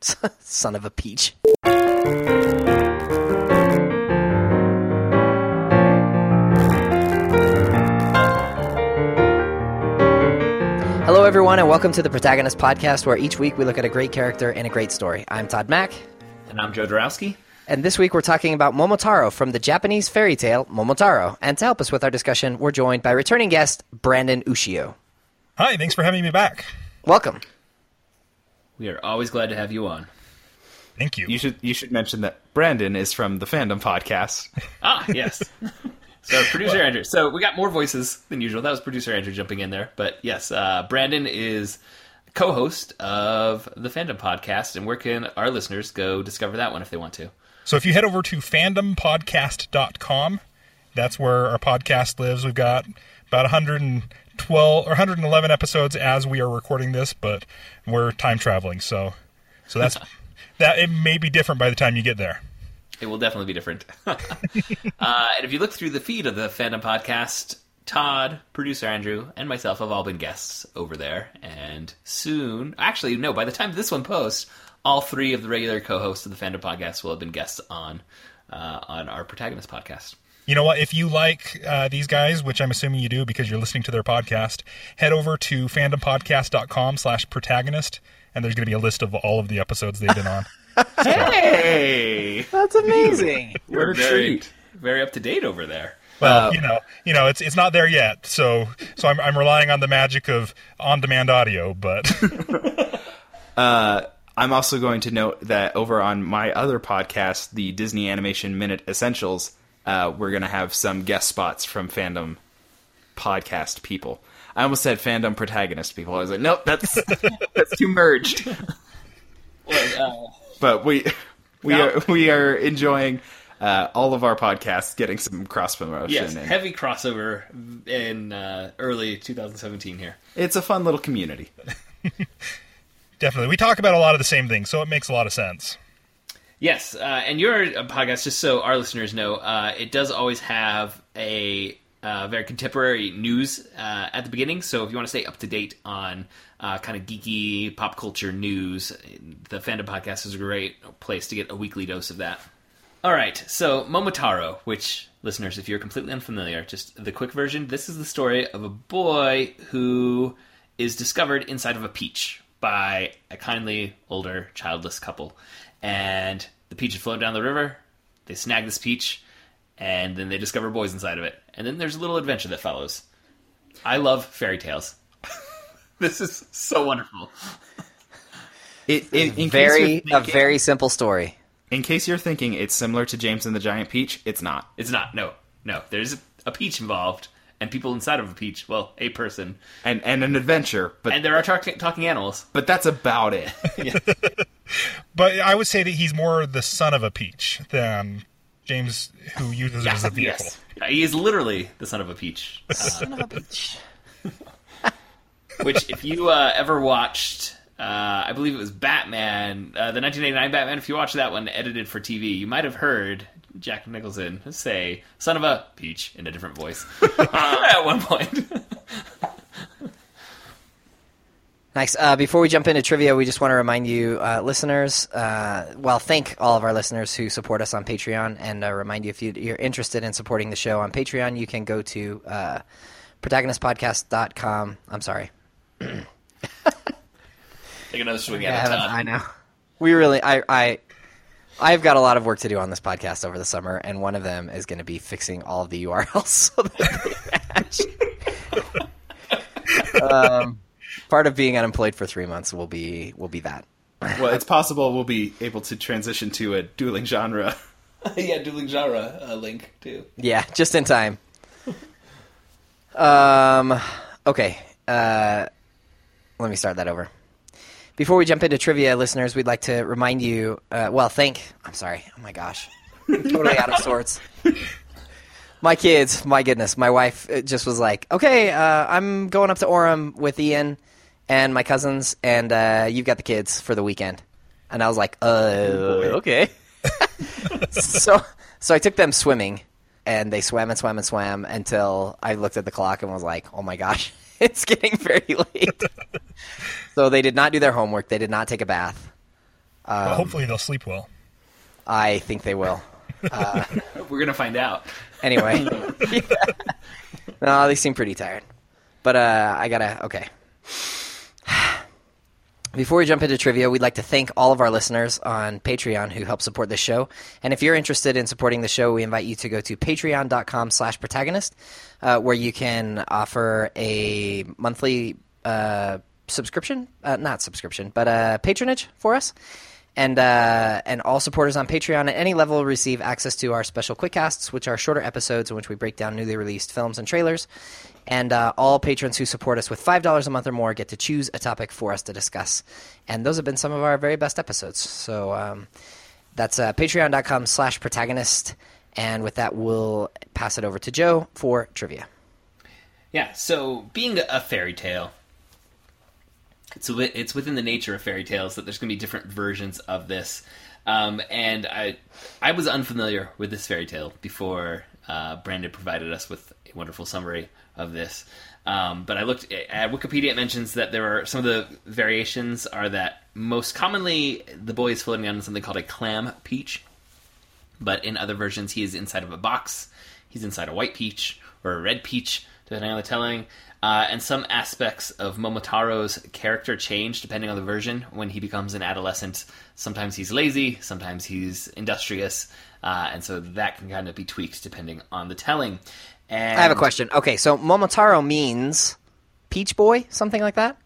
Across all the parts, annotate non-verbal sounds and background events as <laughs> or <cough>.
<laughs> Son of a peach. Hello, everyone, and welcome to the Protagonist Podcast, where each week we look at a great character and a great story. I'm Todd Mack, And I'm Joe Dorowski. and this week we're talking about Momotaro from the Japanese fairy tale Momotaro. And to help us with our discussion, we're joined by returning guest Branden Ushio. Hi, thanks for having me back. Welcome. We are always glad to have you on. Thank you. You should you should mention that Branden is from the Fandom Podcast. <laughs> Ah, yes. so producer Andrew. So we got more voices than usual. That was producer Andrew jumping in there. But yes, uh, Branden is co-host of the Fandom Podcast, and where can our listeners go discover that one if they want to? So if you head over to fandompodcast.com, that's where our podcast lives. We've got about 112 or 111 episodes as we are recording this, but we're time traveling, so so that's <laughs> that it may be different by the time you get there. It will definitely be different. <laughs> uh, and if you look through the feed of the Fandom Podcast, Todd, producer Andrew, and myself have all been guests over there. And soon, actually, no, by the time this one posts, all three of the regular co-hosts of the Fandom Podcast will have been guests on uh, on our Protagonist podcast. You know what? If you like uh, these guys, which I'm assuming you do because you're listening to their podcast, head over to fandompodcast.com slash protagonist, and there's going to be a list of all of the episodes they've been on. <laughs> Hey, That's amazing. <laughs> we're very, very up to date over there. Well, you know, you know, it's it's not there yet, so so I'm I'm relying on the magic of on-demand audio, but <laughs> I'm also going to note that over on my other podcast, the Disney Animation Minute Essentials, uh, we're going to have some guest spots from Fandom podcast people. I almost said fandom protagonist people. I was like, nope, that's <laughs> that's too merged. Well, But we we No. are we are enjoying uh, all of our podcasts getting some cross promotion. yes, and heavy crossover in uh, early 2017 here. it's a fun little community. <laughs> definitely we talk about a lot of the same things, so it makes a lot of sense. Yes, uh, and your uh, podcast, just so our listeners know, uh, it does always have a uh, very contemporary news uh, at the beginning. So if you want to stay up to date on uh, kind of geeky pop culture news, the Fandom Podcast is a great place to get a weekly dose of that. All right, so Momotaro, which listeners, if you're completely unfamiliar, just the quick version. This is the story of a boy who is discovered inside of a peach by a kindly older childless couple, and the peach had flown down the river. They snag this peach, and then they discover boys inside of it, and then there's a little adventure that follows. I love fairy tales. <laughs> this is so wonderful. It, in, in Very you're a very simple story. In case you're thinking it's similar to James and the Giant Peach, it's not. It's not. No, no. There's a peach involved, and people inside of a peach. Well, a person, And and an adventure, but and there are talk- talking animals. but that's about it. <laughs> But I would say that he's more the son of a peach than James, who uses it as a <laughs> vehicle. Yes, he is literally the son of a peach. Uh, Son of a peach. <laughs> which, if you uh, ever watched, uh, I believe it was Batman, uh, the 1989 Batman. If you watched that one edited for TV, you might have heard Jack Nicholson say "son of a peach" in a different voice <laughs> at one point. Nice. Uh, before we jump into trivia, we just want to remind you, uh, listeners, uh, well, thank all of our listeners who support us on Patreon, and uh, remind you if you, you're interested in supporting the show on Patreon, you can go to uh, protagonistpodcast.com. I'm sorry. <laughs> Take another swing I, at it. I know. We really, I, I, I've got a lot of work to do on this podcast over the summer, and one of them is going to be fixing all of the URLs <laughs> so that they match. <laughs> um, part of being unemployed for three months will be will be that. well, it's possible we'll be able to transition to a dueling genre. <laughs> yeah, dueling genre uh, link too. Yeah, just in time. <laughs> Um, okay. Uh, let me start that over. Before we jump into trivia, listeners, we'd like to remind you. Uh, well, thank. I'm sorry. Oh my gosh, <laughs> totally out of sorts. My kids, my goodness, my wife uh, just was like, "Okay, uh, I'm going up to Orem with Ian and my cousins, and uh, you've got the kids for the weekend." And I was like, "Uh, okay." <laughs> <laughs> so, so I took them swimming, and they swam and swam and swam until I looked at the clock and was like, "Oh my gosh, <laughs> it's getting very late." so they did not do their homework. They did not take a bath. But hopefully they'll sleep well. I think they will. We're gonna find out. Anyway, no, they seem pretty tired. But uh, I gotta okay. <sighs> Before we jump into trivia, we'd like to thank all of our listeners on Patreon who help support this show. And if you're interested in supporting the show, we invite you to go to patreon.com slash protagonist, uh, where you can offer a monthly uh, subscription, uh, not subscription, but patronage for us. And uh, and all supporters on Patreon at any level receive access to our special quickcasts, which are shorter episodes in which we break down newly released films and trailers. And uh, all patrons who support us with five dollars a month or more get to choose a topic for us to discuss. And those have been some of our very best episodes. So um, that's uh, Patreon.com/slash Protagonist. And with that, we'll pass it over to Joe for trivia. Yeah. So being a fairy tale, it's it's within the nature of fairy tales that there's going to be different versions of this. Um, and I I was unfamiliar with this fairy tale before uh, Branden provided us with a wonderful summary of this. Um, but I looked at Wikipedia. It mentions that there are some of the variations are that most commonly the boy is floating on something called a clam peach, but in other versions he is inside of a box. He's inside a white peach or a red peach, depending on the telling. Uh, and some aspects of Momotaro's character change depending on the version. When he becomes an adolescent, sometimes he's lazy, sometimes he's industrious, uh, and so that can kind of be tweaked depending on the telling. And I have a question. Okay, so Momotaro means Peach Boy, something like that?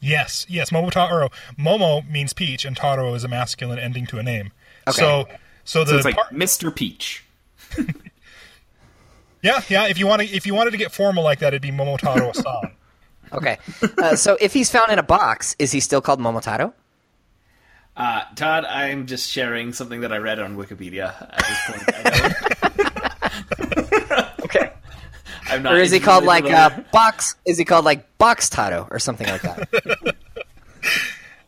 Yes, yes. Momotaro. Momo means peach, and Taro is a masculine ending to a name. Okay. So, so the So it's like part- Mr. Peach. <laughs> yeah, yeah. If you want to, if you wanted to get formal like that, it'd be Momotaro San. <laughs> Okay. Uh, so if he's found in a box, is he still called Momotaro? Uh, Todd, I'm just sharing something that I read on Wikipedia at this point. <laughs> I don't- Okay. I'm not Or is he called like individually uh. <laughs> Box? Is he called like Box Tato or something like that? <laughs>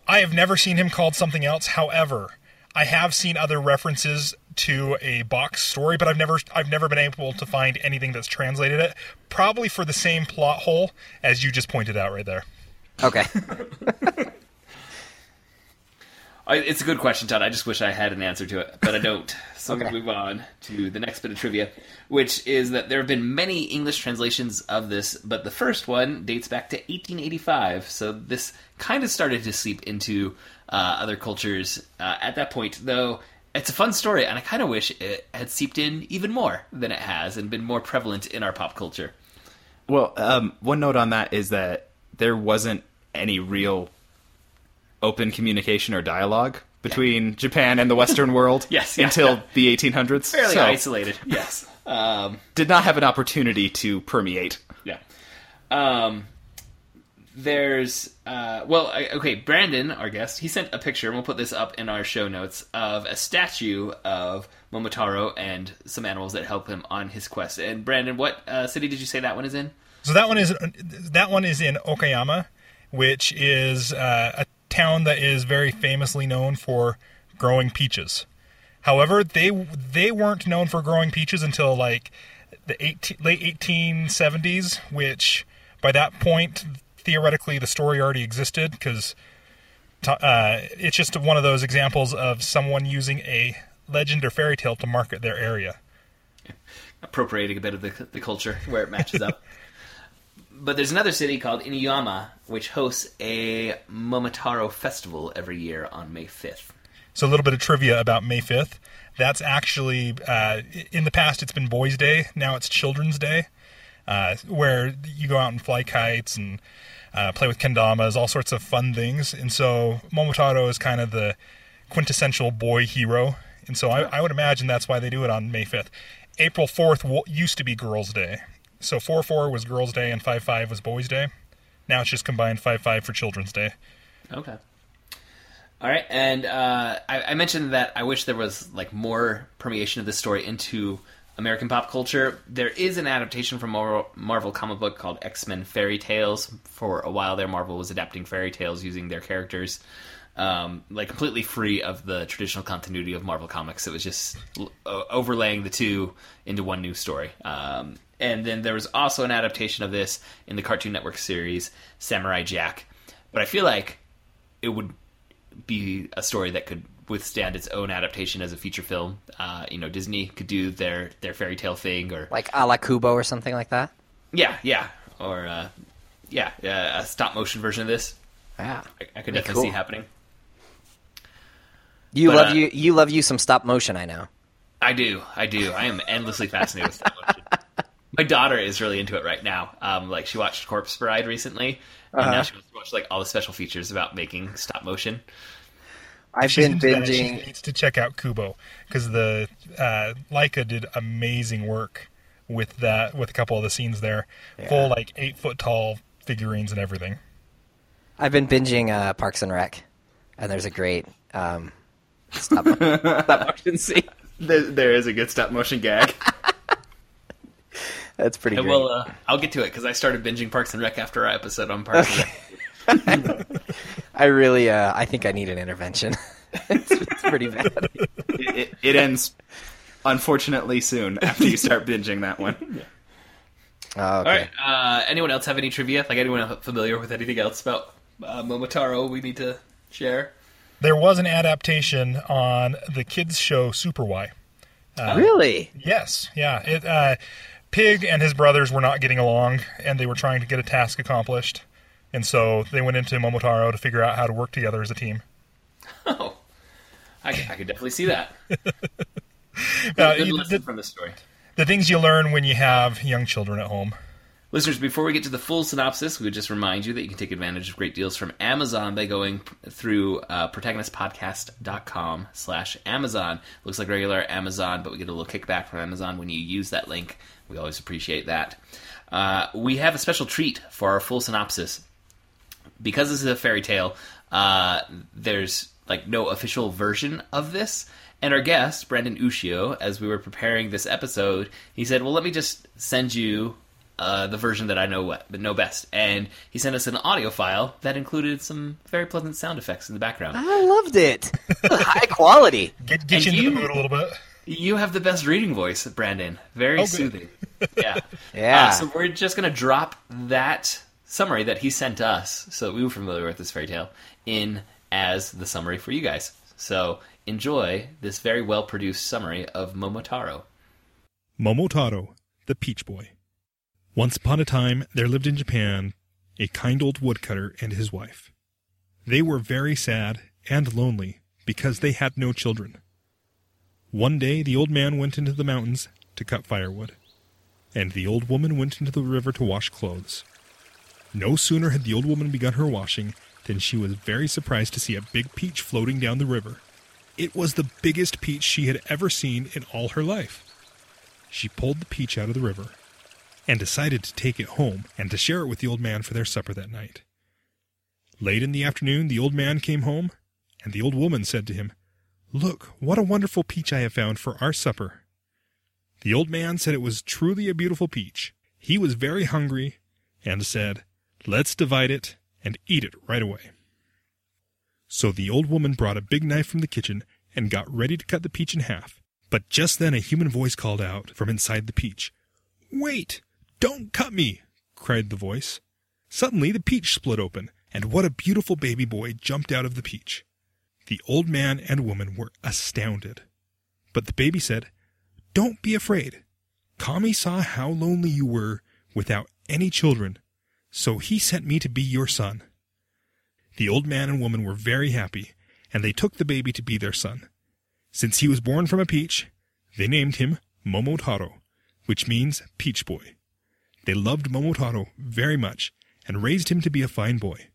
I have never seen him called something else. However, I have seen other references to a box story, but I've never I've never been able to find anything that's translated it. Probably for the same plot hole as you just pointed out right there. Okay. <laughs> I- It's a good question, Todd. I just wish I had an answer to it, but I don't. <laughs> So Okay. we'll move on to the next bit of trivia, which is that there have been many English translations of this, but the first one dates back to 1885. So this kind of started to seep into uh, other cultures uh, at that point, though. It's a fun story, and I kind of wish it had seeped in even more than it has and been more prevalent in our pop culture. Well, um, one note on that is that there wasn't any real open communication or dialogue between Japan and the Western <laughs> world Yes, yeah, until yeah. the 1800s. Fairly so isolated, <laughs> yes. Um, did not have an opportunity to permeate. Yeah. Um, there's uh, well, okay. Branden, our guest, he sent a picture, and we'll put this up in our show notes of a statue of Momotaro and some animals that help him on his quest. And Branden, what uh, city did you say that one is in? So that one is that one is in Okayama, which is uh, a town that is very famously known for growing peaches. However, they they weren't known for growing peaches until like the 18, late 1870s, which by that point theoretically the story already existed because uh, it's just one of those examples of someone using a legend or fairy tale to market their area. Appropriating a bit of the, the culture where it matches up. <laughs> But there's another city called Inuyama, which hosts a Momotaro festival every year on May 5th. So a little bit of trivia about May 5th. That's actually uh, in the past it's been Boys' Day. Now it's Children's Day, uh, where you go out and fly kites and uh, play with kendamas, all sorts of fun things. And so Momotaro is kind of the quintessential boy hero. And so I, I would imagine that's why they do it on May 5th. April 4th used to be Girls' Day. So 4 4 was Girls' Day and 5 5 was Boys' Day. Now it's just combined 5 5 for Children's Day. Okay. All right, and uh, I, I mentioned that I wish there was like more permeation of this story into American pop culture. There is an adaptation from Marvel, Marvel comic book called X Men Fairy Tales. For a while there, Marvel was adapting fairy tales using their characters, um, like completely free of the traditional continuity of Marvel comics. It was just overlaying the two into one new story. Um, and then there was also an adaptation of this in the Cartoon Network series Samurai Jack. But I feel like it would be a story that could withstand its own adaptation as a feature film. Uh, you know, Disney could do their their fairy tale thing, or Like a la Kubo or something like that. yeah, yeah, or uh, yeah, yeah, a stop motion version of this. Yeah. I, I could definitely cool. see happening. You But, love uh, you you love you some stop motion, I know. I do, I do. I am endlessly fascinated with stop motion. <laughs> My daughter is really into it right now. Um, like she watched Corpse Bride recently, and Uh-huh. now she wants to watch like all the special features about making stop motion. I've She's been into that. She binging needs to check out Kubo because the uh, Laika did amazing work with that with a couple of the scenes there. Full like eight foot tall figurines and everything. I've been binging uh, Parks and Rec, and there's a great um, stop, stop motion scene. <laughs> There, there is a good stop motion gag. <laughs> That's pretty And great. well, uh, I'll get to it because I started binging Parks and Rec after our episode on Parks and Rec. <laughs> I really, uh, I think I need an intervention. it's, it's pretty bad. it, it, it ends unfortunately soon after you start binging that one. Oh, All okay. right. Uh, anyone else have any trivia? Like anyone familiar with anything else about uh, Momotaro we need to share? There was an adaptation on the kids show Super Why. really? Yes, yeah. It, uh, Pig and his brothers were not getting along, and they were trying to get a task accomplished. And so they went into Momotaro to figure out how to work together as a team. <laughs> Oh, I, I could definitely see that. <laughs> Uh, Good you- lesson the, from the story. the things you learn when you have young children at home. Listeners, before we get to the full synopsis, we would just remind you that you can take advantage of great deals from Amazon by going through uh, protagonistpodcast.com slash Amazon. Looks like regular Amazon, but we get a little kickback from Amazon when you use that link. We always appreciate that. Uh, we have a special treat for our full synopsis. Because this is a fairy tale, uh, there's like no official version of this. And our guest, Branden Ushio, as we were preparing this episode, he said, "Well, let me just send you uh, the version that I know what, know best." And he sent us an audio file that included some very pleasant sound effects in the background. I loved it. High quality. <laughs> Get, get you into you- the mood a little bit. You have the best reading voice, Branden. Very good. soothing. <laughs> Yeah. Yeah. Uh, so we're just going to drop that summary that he sent us, so that we were familiar with this fairy tale, in as the summary for you guys. So enjoy this very well produced summary of Momotaro. Momotaro, the Peach Boy. Once upon a time, there lived in Japan a kind old woodcutter and his wife. They were very sad and lonely because they had no children. One day, the old man went into the mountains to cut firewood, and the old woman went into the river to wash clothes. No sooner had the old woman begun her washing than she was very surprised to see a big peach floating down the river. It was the biggest peach she had ever seen in all her life she pulled the peach out of the river and decided to take it home and to share it with the old man for their supper that night. Late in the afternoon, the old man came home, and the old woman said to him, Look, what a wonderful peach I have found for our supper. The old man said it was truly a beautiful peach. He was very hungry and said, Let's divide it and eat it right away. So the old woman brought a big knife from the kitchen and got ready to cut the peach in half. But just then a human voice called out from inside the peach. Wait! Don't cut me! cried the voice. Suddenly the peach split open, and what a beautiful baby boy jumped out of the peach. The old man and woman were astounded. But the baby said, Don't be afraid. Kami saw how lonely you were without any children, so he sent me to be your son. The old man and woman were very happy, and they took the baby to be their son. Since he was born from a peach, they named him Momotaro, which means peach boy. They loved Momotaro very much and raised him to be a fine boy.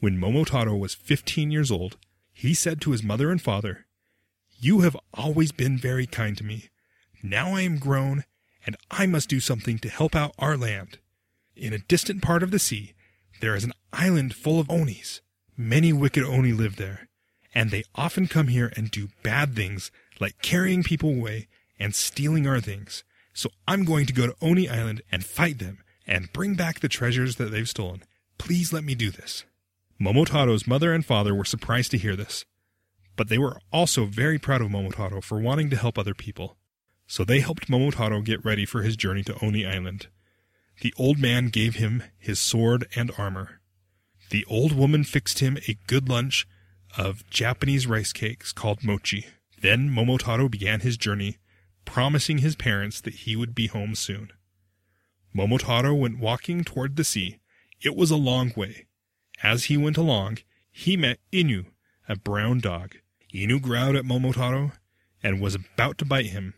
When Momotaro was fifteen years old, he said to his mother and father, You have always been very kind to me. Now I am grown, and I must do something to help out our land. In a distant part of the sea, there is an island full of onis. Many wicked oni live there, and they often come here and do bad things like carrying people away and stealing our things. So I'm going to go to Oni Island and fight them and bring back the treasures that they've stolen. Please let me do this. Momotaro's mother and father were surprised to hear this, but they were also very proud of Momotaro for wanting to help other people. So they helped Momotaro get ready for his journey to Oni Island. The old man gave him his sword and armor. The old woman fixed him a good lunch of Japanese rice cakes called mochi. Then Momotaro began his journey, promising his parents that he would be home soon. Momotaro went walking toward the sea. It was a long way. As he went along, he met Inu, a brown dog. Inu growled at Momotaro and was about to bite him.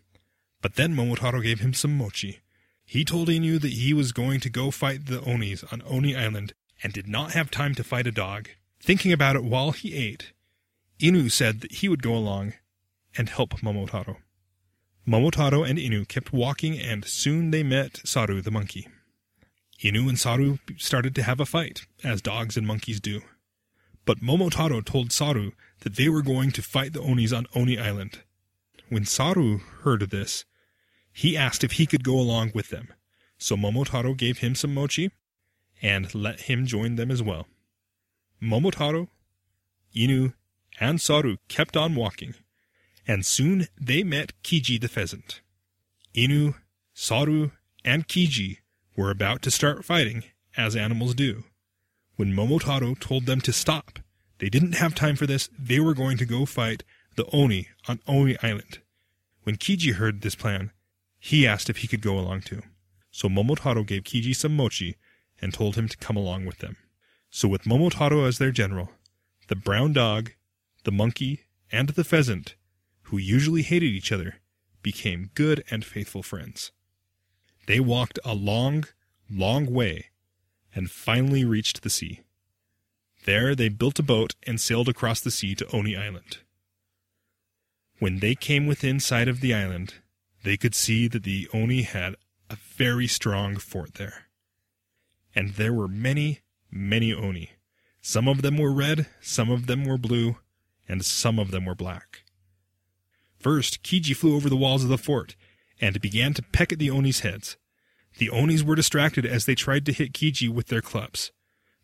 But then Momotaro gave him some mochi. He told Inu that he was going to go fight the Onis on Oni Island and did not have time to fight a dog. Thinking about it while he ate, Inu said that he would go along and help Momotaro. Momotaro and Inu kept walking and soon they met Saru the monkey. Inu and Saru started to have a fight, as dogs and monkeys do. But Momotaro told Saru that they were going to fight the Onis on Oni Island. When Saru heard of this, he asked if he could go along with them. So Momotaro gave him some mochi and let him join them as well. Momotaro, Inu, and Saru kept on walking, and soon they met Kiji the pheasant. Inu, Saru, and Kiji were about to start fighting, as animals do. When Momotaro told them to stop, they didn't have time for this. They were going to go fight the Oni on Oni Island. When Kiji heard this plan, he asked if he could go along too. So Momotaro gave Kiji some mochi and told him to come along with them. So with Momotaro as their general, the brown dog, the monkey, and the pheasant, who usually hated each other, became good and faithful friends. They walked a long, long way and finally reached the sea. There they built a boat and sailed across the sea to Oni Island. When they came within sight of the island, they could see that the Oni had a very strong fort there. And there were many, many Oni. Some of them were red, some of them were blue, and some of them were black. First, Kiji flew over the walls of the fort and began to peck at the Oni's heads. The Onis were distracted as they tried to hit Kiji with their clubs,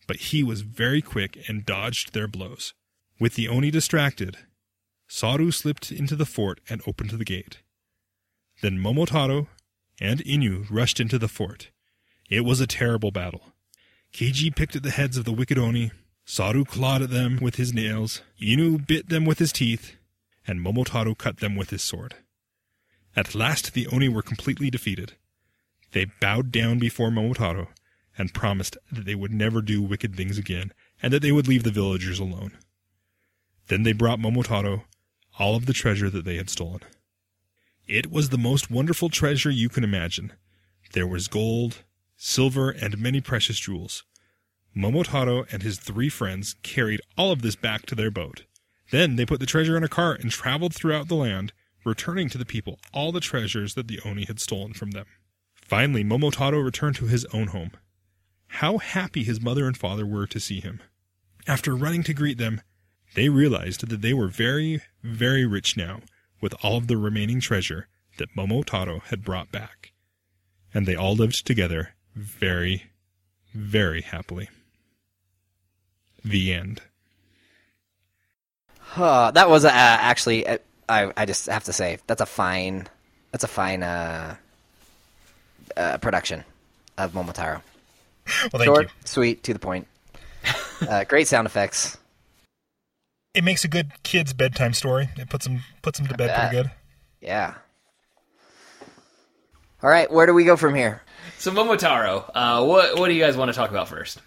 but he was very quick and dodged their blows. With the Oni distracted, Saru slipped into the fort and opened the gate. Then Momotaro and Inu rushed into the fort. It was a terrible battle. Kiji picked at the heads of the wicked Oni, Saru clawed at them with his nails, Inu bit them with his teeth, and Momotaro cut them with his sword. At last the Oni were completely defeated. They bowed down before Momotaro and promised that they would never do wicked things again and that they would leave the villagers alone. Then they brought Momotaro all of the treasure that they had stolen. It was the most wonderful treasure you can imagine. There was gold, silver, and many precious jewels. Momotaro and his three friends carried all of this back to their boat. Then they put the treasure in a cart and traveled throughout the land, returning to the people all the treasures that the Oni had stolen from them. Finally, Momotaro returned to his own home. How happy his mother and father were to see him. After running to greet them, they realized that they were very, very rich now with all of the remaining treasure that Momotaro had brought back. And they all lived together very, very happily. The end. Huh, that was uh, actually. Uh, I I just have to say that's a fine. That's a fine uh, uh, production of Momotaro. Well, thank Short, you. sweet, to the point. uh, great sound effects. It makes a good kid's bedtime story. It puts them puts them to bed bet. pretty good. Yeah. All right, where do we go from here? So Momotaro, uh, what what do you guys want to talk about first?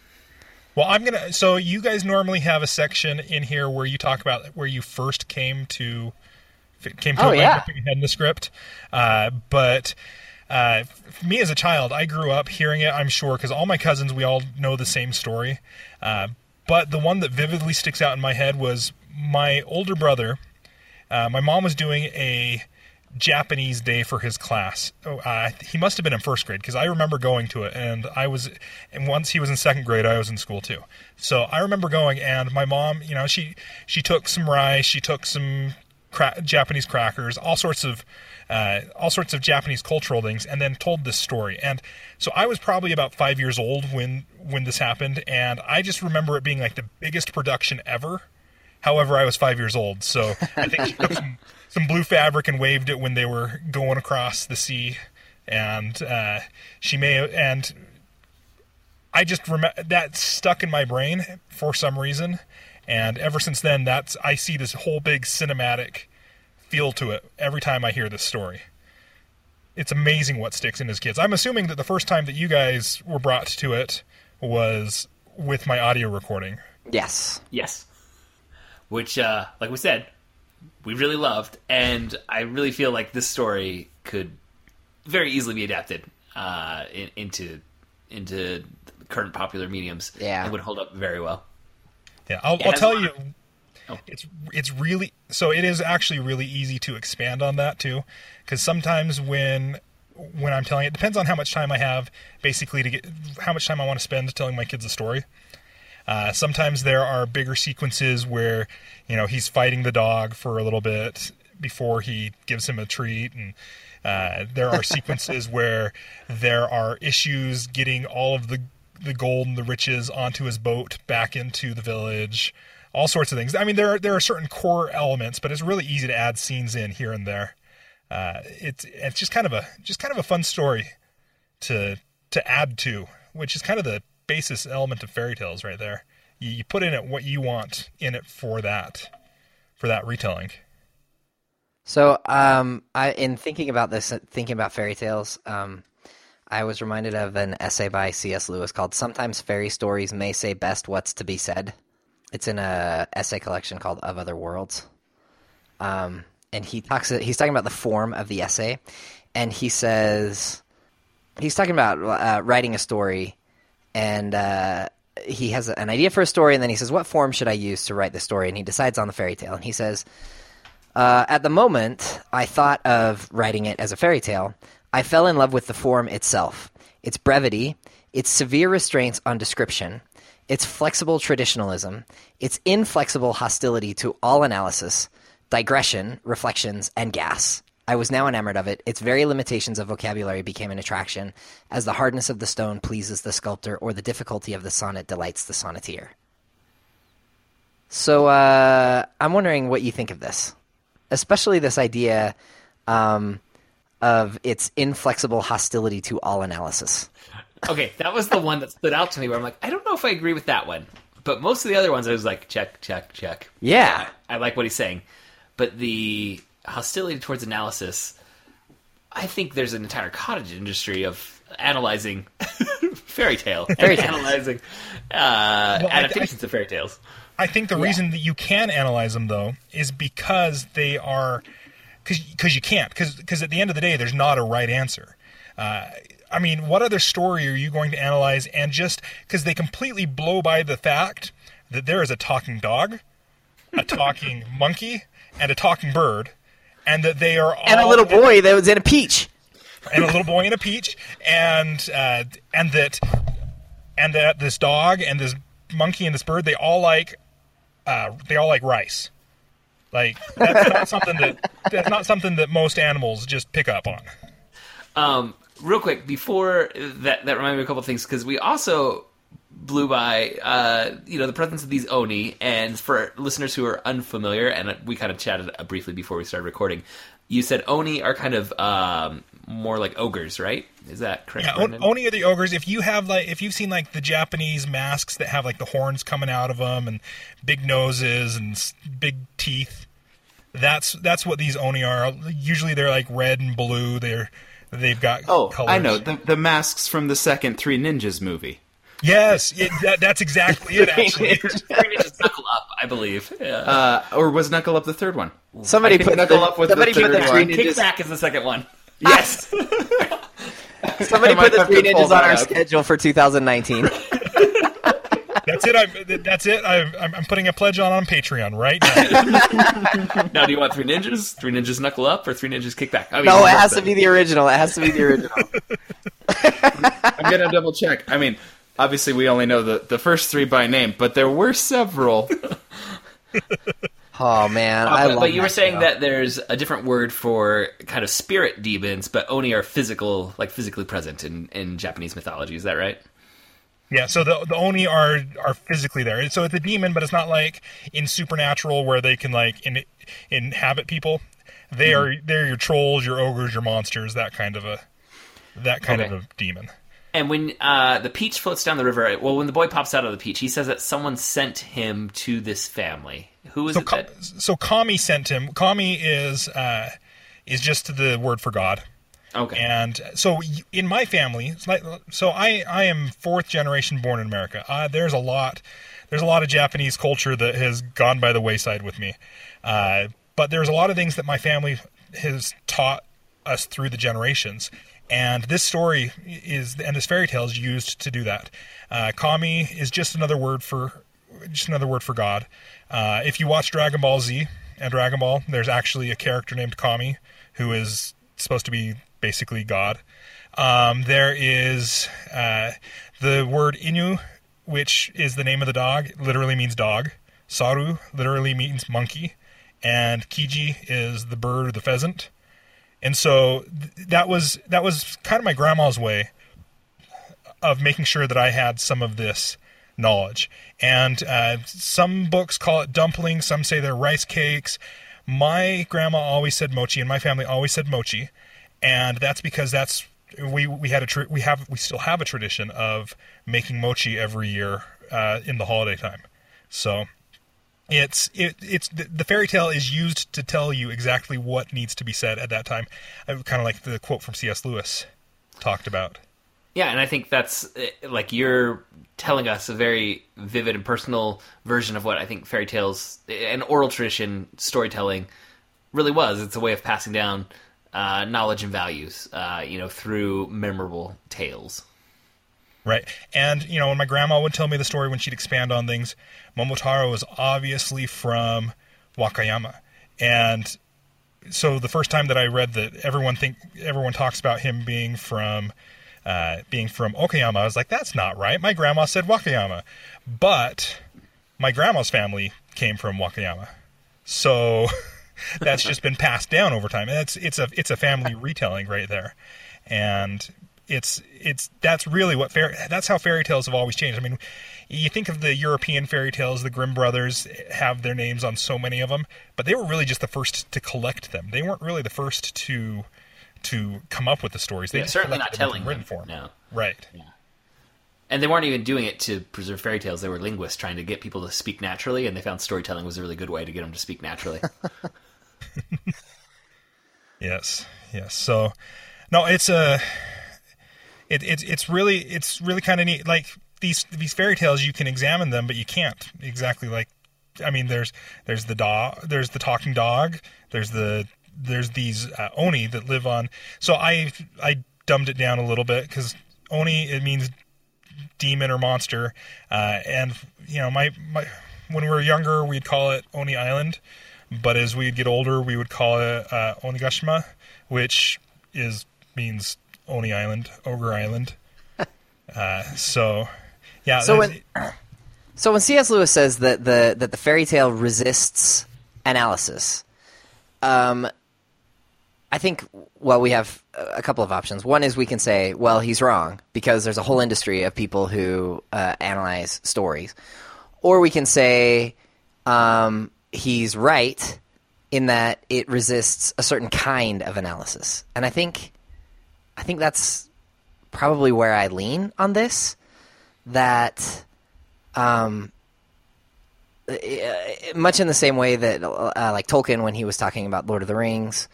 Well, I'm gonna. So you guys normally have a section in here where you talk about where you first came to came to Oh, yeah. in the script. Uh, but uh, for me as a child, I grew up hearing it. I'm sure because all my cousins, we all know the same story. Uh, but the one that vividly sticks out in my head was my older brother. Uh, my mom was doing a Japanese day for his class. Oh, uh, he must have been in first grade because I remember going to it, and I was. And once he was in second grade, I was in school too. So I remember going, and my mom, you know, she she took some rice, she took some cra- Japanese crackers, all sorts of. Uh, all sorts of Japanese cultural things, and then told this story. And so I was probably about five years old when when this happened, and I just remember it being like the biggest production ever. However, I was five years old, so I think she took some, <laughs> some blue fabric and waved it when they were going across the sea, and uh, she may have and I just remember that stuck in my brain for some reason, And ever since then, that's I see this whole big cinematic feel to it every time I hear this story. It's amazing what sticks in as kids. I'm assuming that the first time that you guys were brought to it was with my audio recording. Yes. Yes. Which, uh, like we said, we really loved, and I really feel like this story could very easily be adapted uh, in, into into current popular mediums. Yeah. and would hold up very well. Yeah, I'll, I'll tell you, Oh. it's it's really so it is actually really easy to expand on that too, because sometimes when when I'm telling it depends on how much time I have, basically to get how much time I want to spend telling my kids a story. Uh, sometimes there are bigger sequences where you know he's fighting the dog for a little bit before he gives him a treat and. Uh, there are sequences <laughs> where there are issues getting all of the the gold and the riches onto his boat back into the village, all sorts of things. I mean, there are there are certain core elements, but it's really easy to add scenes in here and there. Uh, it's it's just kind of a just kind of a fun story to to add to, which is kind of the basis element of fairy tales right there. You, you put in it what you want in it for that for that retelling. So, um, I in thinking about this, uh, thinking about fairy tales, um, I was reminded of an essay by C.S. Lewis called "Sometimes Fairy Stories May Say Best What's to Be Said." It's in a essay collection called "Of Other Worlds," um, and he talks. He's talking about the form of the essay, and he says he's talking about uh, writing a story, and uh, he has an idea for a story, and then he says, "What form should I use to write the story?" And he decides on the fairy tale, and he says. Uh, at the moment, I thought of writing it as a fairy tale. I fell in love with the form itself, its brevity, its severe restraints on description, its flexible traditionalism, its inflexible hostility to all analysis, digression, reflections, and gas. I was now enamored of it. Its very limitations of vocabulary became an attraction, as the hardness of the stone pleases the sculptor, or the difficulty of the sonnet delights the sonneteer. So, uh, I'm wondering what you think of this especially this idea um, of its inflexible hostility to all analysis. Okay, that was the one that stood out to me where I'm like, I don't know if I agree with that one. But most of the other ones, I was like, check, check, check. Yeah. I like what he's saying. But the hostility towards analysis, I think there's an entire cottage industry of analyzing <laughs> fairy tale, Fairy and tales. analyzing uh, I- adaptations of fairy tales. I think the reason that you can analyze them though is because they are because you can't because at the end of the day there's not a right answer. Uh, I mean, what other story are you going to analyze and just because they completely blow by the fact that there is a talking dog, a talking <laughs> monkey, and a talking bird, and that they are all And a little boy that was in a peach. and a little boy in a peach, and uh, and that and that this dog and this monkey and this bird they all like uh, they all like rice. Like that's not <laughs> something that that's not something that most animals just pick up on. Um, real quick, before that, that reminded me of a couple of things because we also blew by, uh, you know, the presence of these oni. And for listeners who are unfamiliar, and we kind of chatted uh, briefly before we started recording, you said oni are kind of um, more like ogres, right? Is that correct? Yeah, on, Brendan? oni are the ogres. If you have like, if you've seen like the Japanese masks that have like the horns coming out of them and big noses and big teeth, that's that's what these oni are. Usually they're like red and blue. They're they've got Oh, colors. I know the the masks from the second Three Ninjas movie. Yes, it, that, that's exactly it. Actually, <laughs> Three Ninjas Knuckle Up, I believe. Yeah. Uh, or was Knuckle Up the third one? Somebody put knuckle the, up with somebody the put the third three one. ninjas. Kickback is the second one. Yes. <laughs> <laughs> Somebody put the three ninjas on our that out. schedule for 2019. that's it. I'm, that's it. I'm, I'm I'm putting a pledge on on Patreon right now. now, do you want Three Ninjas, Three Ninjas Knuckle Up, or Three Ninjas Kickback? I mean, no, it has to be the original. It has to be the original. I'm gonna double check. I mean, obviously we only know the the first three by name, but there were several. <laughs> Oh man, I but, love. but you were saying show. that there's a different word for kind of spirit demons, but oni are physical, like physically present in, in Japanese mythology. Is that right? yeah. So the the oni are are physically there. So it's a demon, but it's not like in Supernatural where they can like in, inhabit people. They Hmm. are they're your trolls, your ogres, your monsters. That kind of a that kind Okay. of a demon. And when uh, the peach floats down the river, well, when the boy pops out of the peach, he says that someone sent him to this family. Who is So, it Ka- that? so Kami sent him. Kami is uh, is just the word for God. Okay. And so in my family, so I, I am fourth generation born in America. Uh, there's a lot, there's a lot of Japanese culture that has gone by the wayside with me. Uh, but there's a lot of things that my family has taught us through the generations. And this story is, and this fairy tale is used to do that. Uh, Kami is just another word for, just another word for God. Uh, if you watch Dragon Ball Z and Dragon Ball, there's actually a character named Kami who is supposed to be basically God. Um, there is uh, the word Inu, which is the name of the dog, literally means dog. Saru literally means monkey, and Kiji is the bird or the pheasant. And so th- that was that was kind of my grandma's way of making sure that I had some of this knowledge. And uh, some books call it dumplings, some say they're rice cakes. My grandma always said mochi, and my family always said mochi, and that's because that's we we had a we have we still have a tradition of making mochi every year uh, in the holiday time. So it's it, it's the, fairy tale is used to tell you exactly what needs to be said at that time, kind of like the quote from C.S. Lewis talked about. Yeah, and I think that's eh, like you're telling us a very vivid and personal version of what I think fairy tales and oral tradition storytelling really was. It's a way of passing down uh, knowledge and values, uh, you know, through memorable tales. Right. And, you know, when my grandma would tell me the story when she'd expand on things, Momotaro was obviously from Wakayama. And so the first time that I read that everyone think everyone talks about him being from uh, being from Okayama, I was like, that's not right. My grandma said Wakayama. But my grandma's family came from Wakayama. So <laughs> that's just been passed down over time. And it's it's a it's a family retelling right there. And it's it's that's really what fairy that's how fairy tales have always changed. I mean, you think of the European fairy tales, the Grimm brothers have their names on so many of them, but they were really just the first to collect them. They weren't really the first to to come up with the stories. They Yeah, certainly not them telling in written them, form. no. Right. And they weren't even doing it to preserve fairy tales. They were linguists trying to get people to speak naturally, and they found storytelling was a really good way to get them to speak naturally. <laughs> Yes, yes. So, no, it's a, it, it's it's really it's really kind of neat. Like these these fairy tales, you can examine them, but you can't exactly like. I mean, there's there's the dog, there's the talking dog, there's the there's these uh, oni that live on. So I I dumbed it down a little bit because oni it means demon or monster, uh, and you know my my when we were younger we'd call it Oni Island, but as we'd get older we would call it uh, Onigashima, which is means Oni Island, Ogre Island. <laughs> uh, so yeah, So when so when C.S. Lewis says that the that the fairy tale resists analysis, um, I think well we have a couple of options. One is we can say well he's wrong because there's a whole industry of people who uh, analyze stories, or we can say um, he's right in that it resists a certain kind of analysis, and I think I think that's probably where I lean on this. That um, uh, much in the same way that uh, like Tolkien when he was talking about Lord of the Rings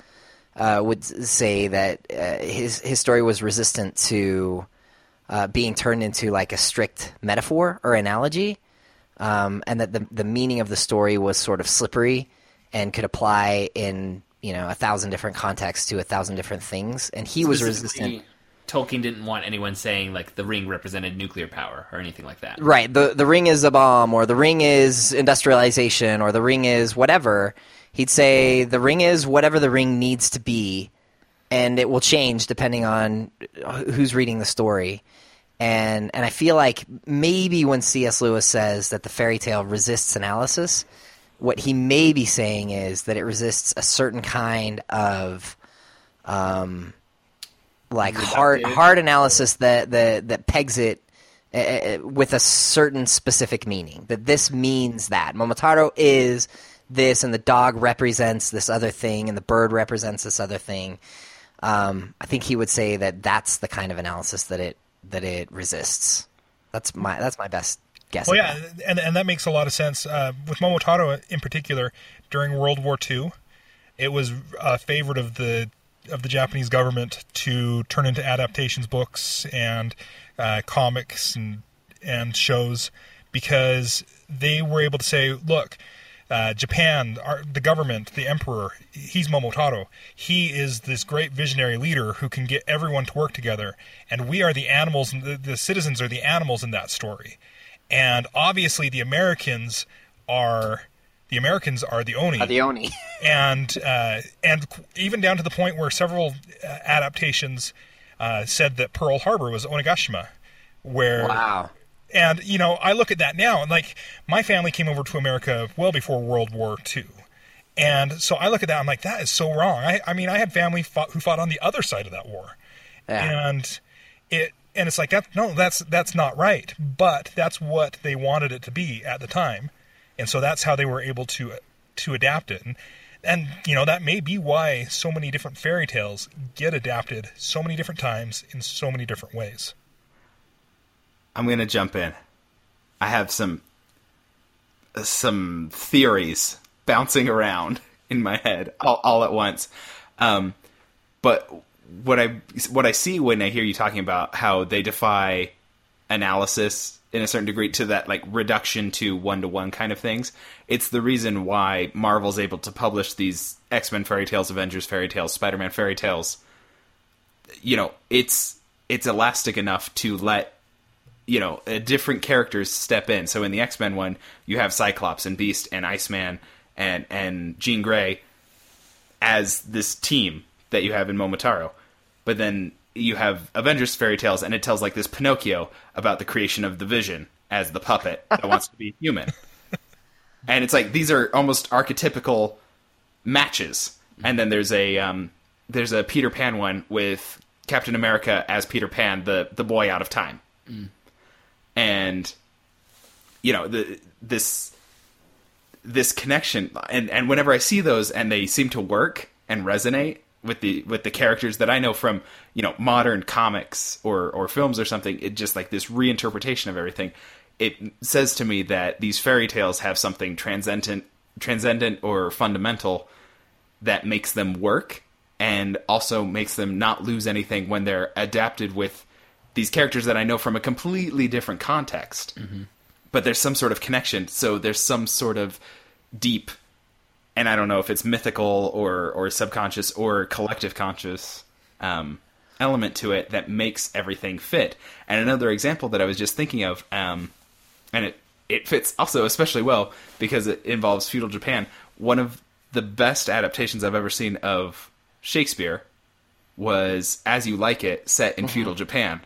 uh, would say that uh, his his story was resistant to uh, being turned into like a strict metaphor or analogy, um, and that the the meaning of the story was sort of slippery and could apply in you know a thousand different contexts to a thousand different things, and he was resistant. Tolkien didn't want anyone saying like the ring represented nuclear power or anything like that. Right. The the ring is a bomb or the ring is industrialization or the ring is whatever. He'd say the ring is whatever the ring needs to be and it will change depending on who's reading the story. And and I feel like maybe when C.S. Lewis says that the fairy tale resists analysis, what he may be saying is that it resists a certain kind of um, like hard hard analysis that that that pegs it uh, with a certain specific meaning. That this means that Momotaro is this, and the dog represents this other thing, and the bird represents this other thing. Um, I think he would say that that's the kind of analysis that it that it resists. That's my that's my best guess. Well, yeah, that. and and that makes a lot of sense. Uh, with Momotaro in particular, during World War II, it was a favorite of the of the Japanese government to turn into adaptations, books, and uh, comics and and shows because they were able to say, look. Uh, Japan, our, the government, the emperor, he's Momotaro. He is this great visionary leader who can get everyone to work together, and we are the animals, the, the citizens are the animals in that story and obviously the Americans are the Americans are the Oni, Uh, the Oni. <laughs> and uh, and even down to the point where several uh, adaptations uh, said that Pearl Harbor was Onigashima, where wow. and you know I look at that now and like my family came over to America well before World War II. And so I look at that, I'm like, that is so wrong. I, I mean, I had family fought, who fought on the other side of that war Yeah. and it and it's like that no that's that's not right but that's what they wanted it to be at the time and so that's how they were able to to adapt it and and you know that may be why so many different fairy tales get adapted so many different times in so many different ways I'm gonna jump in. I have some some theories bouncing around <laughs> in my head all, all at once. Um, but what I what I see when I hear you talking about how they defy analysis in a certain degree to that like reduction to one to one kind of things, it's the reason why Marvel's able to publish these X Men fairy tales, Avengers fairy tales, Spider Man fairy tales. You know, it's it's elastic enough to let you know different characters step in. So in the X Men one, you have Cyclops and Beast and Iceman and and Jean Grey as this team that you have in Momotaro, but then you have Avengers fairy tales, and it tells like this Pinocchio about the creation of the Vision as the puppet that wants to be <laughs> human, and it's like these are almost archetypical matches. And then there's a um, there's a Peter Pan one with Captain America as Peter Pan, the the boy out of time and you know the this this connection and and whenever i see those and they seem to work and resonate with the with the characters that i know from you know modern comics or or films or something it just like this reinterpretation of everything it says to me that these fairy tales have something transcendent transcendent or fundamental that makes them work and also makes them not lose anything when they're adapted with these characters that I know from a completely different context. Mm-hmm. But there's some sort of connection, so there's some sort of deep and I don't know if it's mythical or or subconscious or collective conscious um, element to it that makes everything fit. And another example that I was just thinking of, um, and it it fits also especially well because it involves feudal Japan. One of the best adaptations I've ever seen of Shakespeare was As You Like It, set in feudal Japan.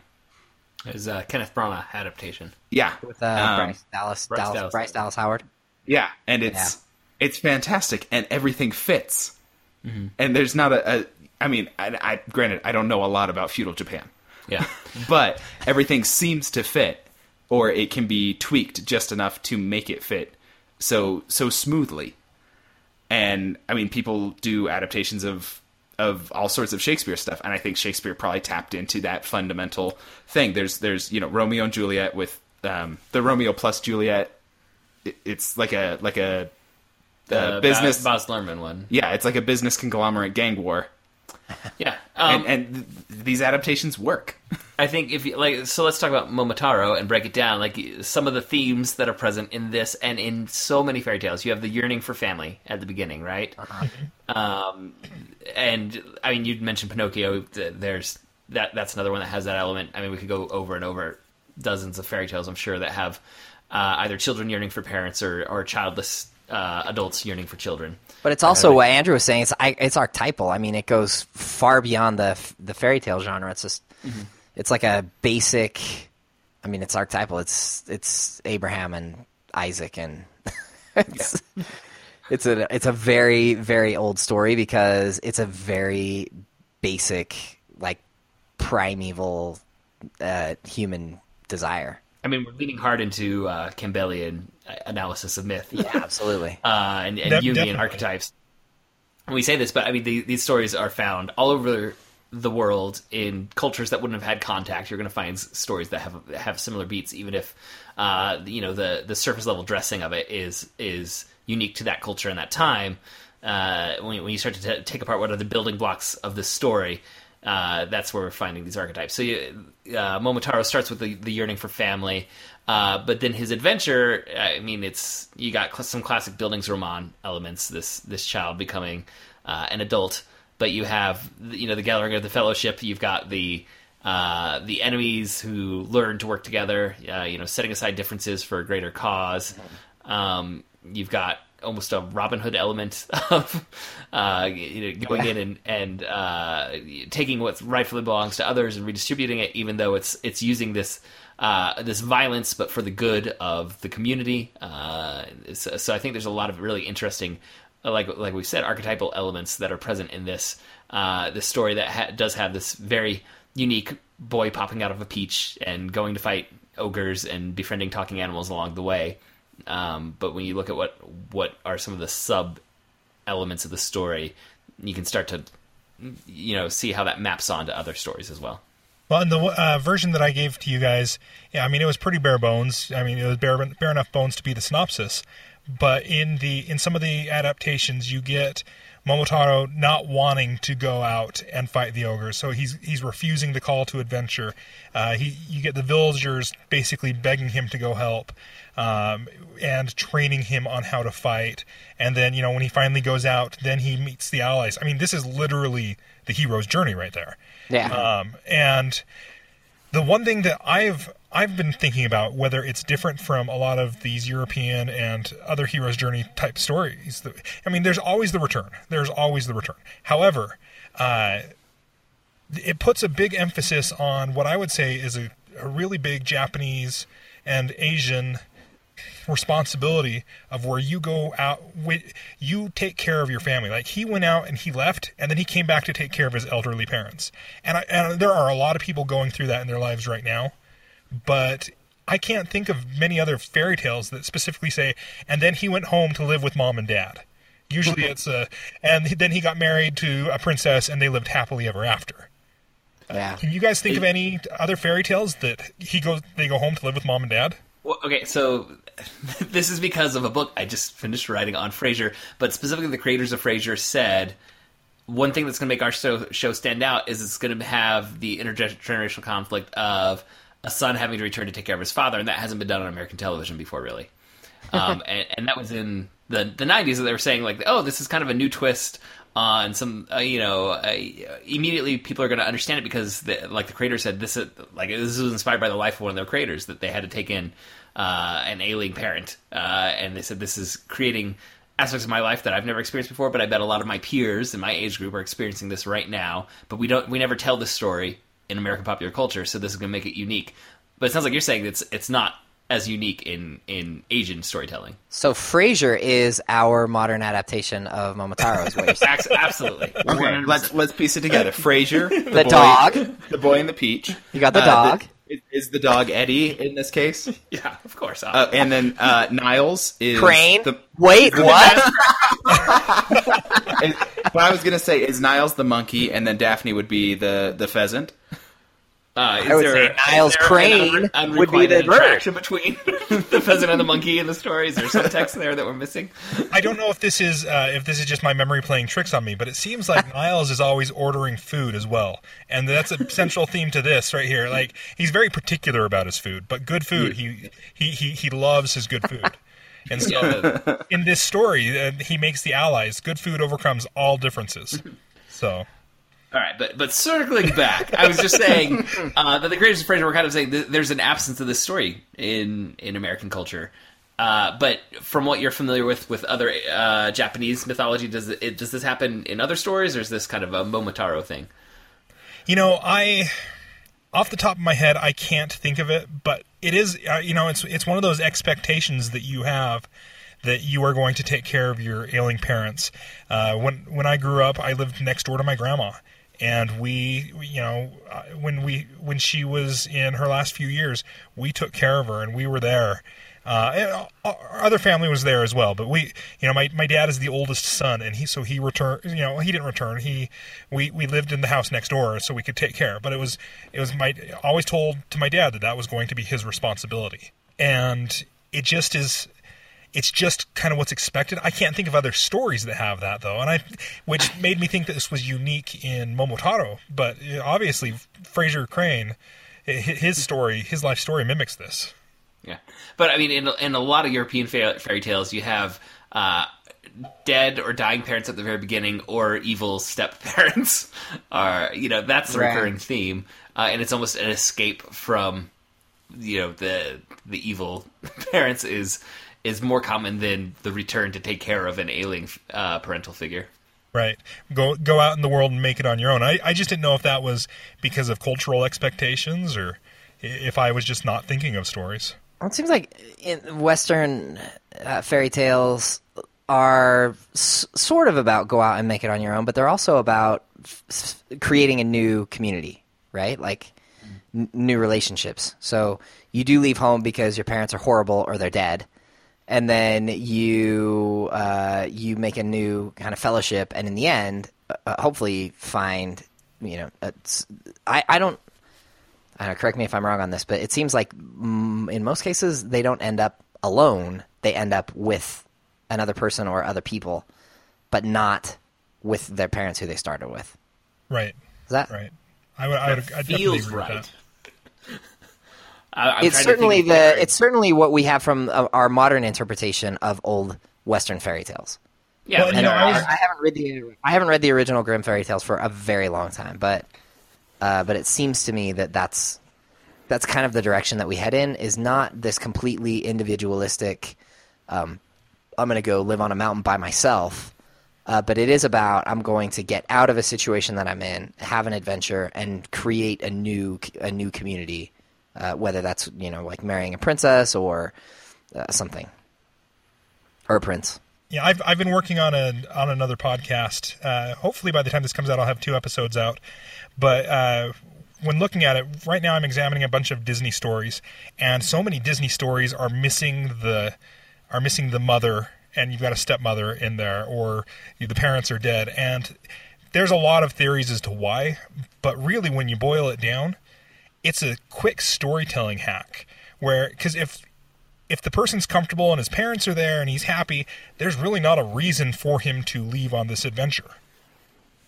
Is uh, Kenneth Branagh adaptation? Yeah, With uh, Um, Bryce Dallas, Bryce Dallas, Dallas Bryce Dallas Howard. Yeah, and it's it's fantastic, and everything fits. And there's not a, a I mean, I, I granted I don't know a lot about feudal Japan, Yeah. <laughs> but everything seems to fit, or it can be tweaked just enough to make it fit so so smoothly. And I mean, people do adaptations of of all sorts of Shakespeare stuff, and I think Shakespeare probably tapped into that fundamental thing. There's there's you know Romeo and Juliet with um, the Romeo plus Juliet. it- It's like a like a The uh, business. Ba- Baz Luhrmann one. yeah, it's like a business conglomerate gang war, Yeah. Um, and and th- these adaptations work. <laughs> I think if you like, so let's talk about Momotaro and break it down. Like some of the themes that are present in this and in so many fairy tales. You have the yearning for family at the beginning, right? Um, and I mean, you mentioned Pinocchio. There's that. That's another one that has that element. I mean, we could go over and over dozens of fairy tales. I'm sure that have uh, either children yearning for parents or or childless uh, adults yearning for children. But it's also what Andrew was saying. It's I, it's archetypal. I mean, it goes far beyond the the fairy tale genre. It's just it's like a basic. I mean, it's archetypal. It's it's Abraham and Isaac and <laughs> it's it's a it's a very very old story because it's a very basic like primeval uh, human desire. I mean, we're leaning hard into uh, Campbellian analysis of myth. Yeah, absolutely. <laughs> uh, and, and Def- Jungian definitely. archetypes. And we say this, but I mean, the, these stories are found all over the world in cultures that wouldn't have had contact, you're going to find stories that have have similar beats, even if uh, you know the the surface level dressing of it is is unique to that culture and that time. Uh, when, when you start to t- take apart what are the building blocks of this story, uh, that's where we're finding these archetypes. So you, uh, Momotaro starts with the, the yearning for family, uh, but then his adventure. I mean, it's you got cl- some classic Bildungsroman elements. This this child becoming uh, an adult, but you have you know the gathering of the Fellowship. You've got the uh, the enemies who learn to work together. Uh, you know, setting aside differences for a greater cause. Um, you've got almost a Robin Hood element <laughs> of uh, you know, going in and and uh, taking what rightfully belongs to others and redistributing it, even though it's it's using this. Uh, this violence, but for the good of the community. Uh, so, so I think there's a lot of really interesting, like like we said, archetypal elements that are present in this uh, this story that ha- does have this very unique boy popping out of a peach and going to fight ogres and befriending talking animals along the way. Um, but when you look at what what are some of the sub elements of the story, you can start to you know see how that maps onto other stories as well. Well, in the uh, version that I gave to you guys, yeah, I mean it was pretty bare bones. I mean it was bare, bare enough bones to be the synopsis. But in the in some of the adaptations, you get Momotaro not wanting to go out and fight the ogres, so he's he's refusing the call to adventure. Uh, he you get the villagers basically begging him to go help, um, and training him on how to fight. And then you know when he finally goes out, then he meets the allies. I mean this is literally the hero's journey right there. Yeah. Um, and the one thing that I've I've been thinking about whether it's different from a lot of these European and other hero's journey type stories. I mean, there's always the return. There's always the return. However, uh, it puts a big emphasis on what I would say is a, a really big Japanese and Asian responsibility of where you go out you take care of your family like he went out and he left and then he came back to take care of his elderly parents and, I, and there are a lot of people going through that in their lives right now but i can't think of many other fairy tales that specifically say and then he went home to live with mom and dad. Usually it's a and then he got married to a princess and they lived happily ever after. Yeah. can you guys think of any other fairy tales that he goes they go home to live with mom and dad? Well, okay, so <laughs> this is because of a book I just finished writing on Frasier, but specifically the creators of Frasier said one thing that's going to make our show, show stand out is it's going to have the intergenerational conflict of a son having to return to take care of his father, and that hasn't been done on American television before, really. Um, <laughs> and, and that was in the the '90s. That they were saying like, oh, this is kind of a new twist on some, uh, you know, uh, immediately people are going to understand it because, the, like the creator said, this is like this was inspired by the life of one of their creators that they had to take in uh, an ailing parent, uh, and they said this is creating aspects of my life that I've never experienced before, but I bet a lot of my peers in my age group are experiencing this right now. But we don't, we never tell this story in American popular culture, so this is going to make it unique. But it sounds like you're saying it's it's not as unique in in Asian storytelling. So Frasier is our modern adaptation of Momotaro's is <laughs> what you're saying. Ax- Absolutely. Okay, let's let's piece it together. <laughs> Frasier, the, boy, dog. the boy in the peach. You got the Uh, dog. Is- is the dog Eddie in this case? <laughs> Yeah, of course. Uh, and then uh, Niles is Crane. The, Wait, what? and <laughs> what I was gonna say is Niles the monkey, and then Daphne would be the the pheasant. Uh, is I would there say a- Niles Crane an un- would be the unrequited bird. attraction between <laughs> the pheasant and the monkey in the story. Is there some text there that we're missing? I don't know if this is uh, if this is just my memory playing tricks on me, but it seems like <laughs> Niles is always ordering food as well, and that's a central theme to this right here. Like he's very particular about his food, but good food. He he he, he loves his good food, and so in this story, uh, he makes the allies. Good food overcomes all differences. So All right, but but circling back, I was just saying <laughs> uh, that the creators of Frasier were kind of saying th- there's an absence of this story in in American culture. Uh, but from what you're familiar with with other uh, Japanese mythology, does it does this happen in other stories, or is this kind of a Momotaro thing? You know, I off the top of my head, I can't think of it, but it is. Uh, you know, it's it's one of those expectations that you have that you are going to take care of your ailing parents. Uh, when when I grew up, I lived next door to my grandma, and we, you know, uh, when we when she was in her last few years, we took care of her, and we were there. Uh, and our other family was there as well, but we, you know, my, my dad is the oldest son, and he so he returned. You know, he didn't return. He we we lived in the house next door, so we could take care. But it was it was my always told to my dad that that was going to be his responsibility, and it just is it's just kind of what's expected. I can't think of other stories that have that though, and I, which <laughs> made me think that this was unique in Momotaro. But obviously, Frasier Crane, his story, his life story mimics this. Yeah, but I mean, in in a lot of European fairy tales, you have. Uh, dead or dying parents at the very beginning or evil step <laughs> parents are you know that's the Right. recurring theme uh, and it's almost an escape from you know the the evil <laughs> parents is is more common than the return to take care of an ailing uh, parental figure Right. Go go out in the world and make it on your own. I, I just didn't know if that was because of cultural expectations or if I was just not thinking of stories. Well, it seems like in Western uh, fairy tales are s- sort of about go out and make it on your own, but they're also about f- s- creating a new community, right? Like n- new relationships. So you do leave home because your parents are horrible or they're dead, and then you uh, you make a new kind of fellowship, and in the end, uh, hopefully find you know. It's, I I don't I don't know, correct me if I'm wrong on this, but it seems like mm, in most cases they don't end up alone. They end up with another person or other people, but not with their parents who they started with. Right. Is that Right. I would. I would. I definitely feels agree with right that. I, I'm it's certainly the fairy- it's certainly what we have from uh, our modern interpretation of old Western fairy tales. yeah Well, you know, I I, was- I haven't read the I haven't read the original Grimm fairy tales for a very long time, but uh, but it seems to me that that's that's kind of the direction that we head in. Is not this completely individualistic. Um, I'm going to go live on a mountain by myself, uh, but it is about I'm going to get out of a situation that I'm in, have an adventure, and create a new a new community. Uh, whether that's you know like marrying a princess or uh, something, or a prince. Yeah, I've I've been working on a on another podcast. Uh, hopefully, by the time this comes out, I'll have two episodes out. But uh, when looking at it right now, I'm examining a bunch of Disney stories, and so many Disney stories are missing the are missing the mother, and you've got a stepmother in there, or the parents are dead, and there's a lot of theories as to why. But really, when you boil it down, it's a quick storytelling hack where because if if the person's comfortable and his parents are there and he's happy, there's really not a reason for him to leave on this adventure.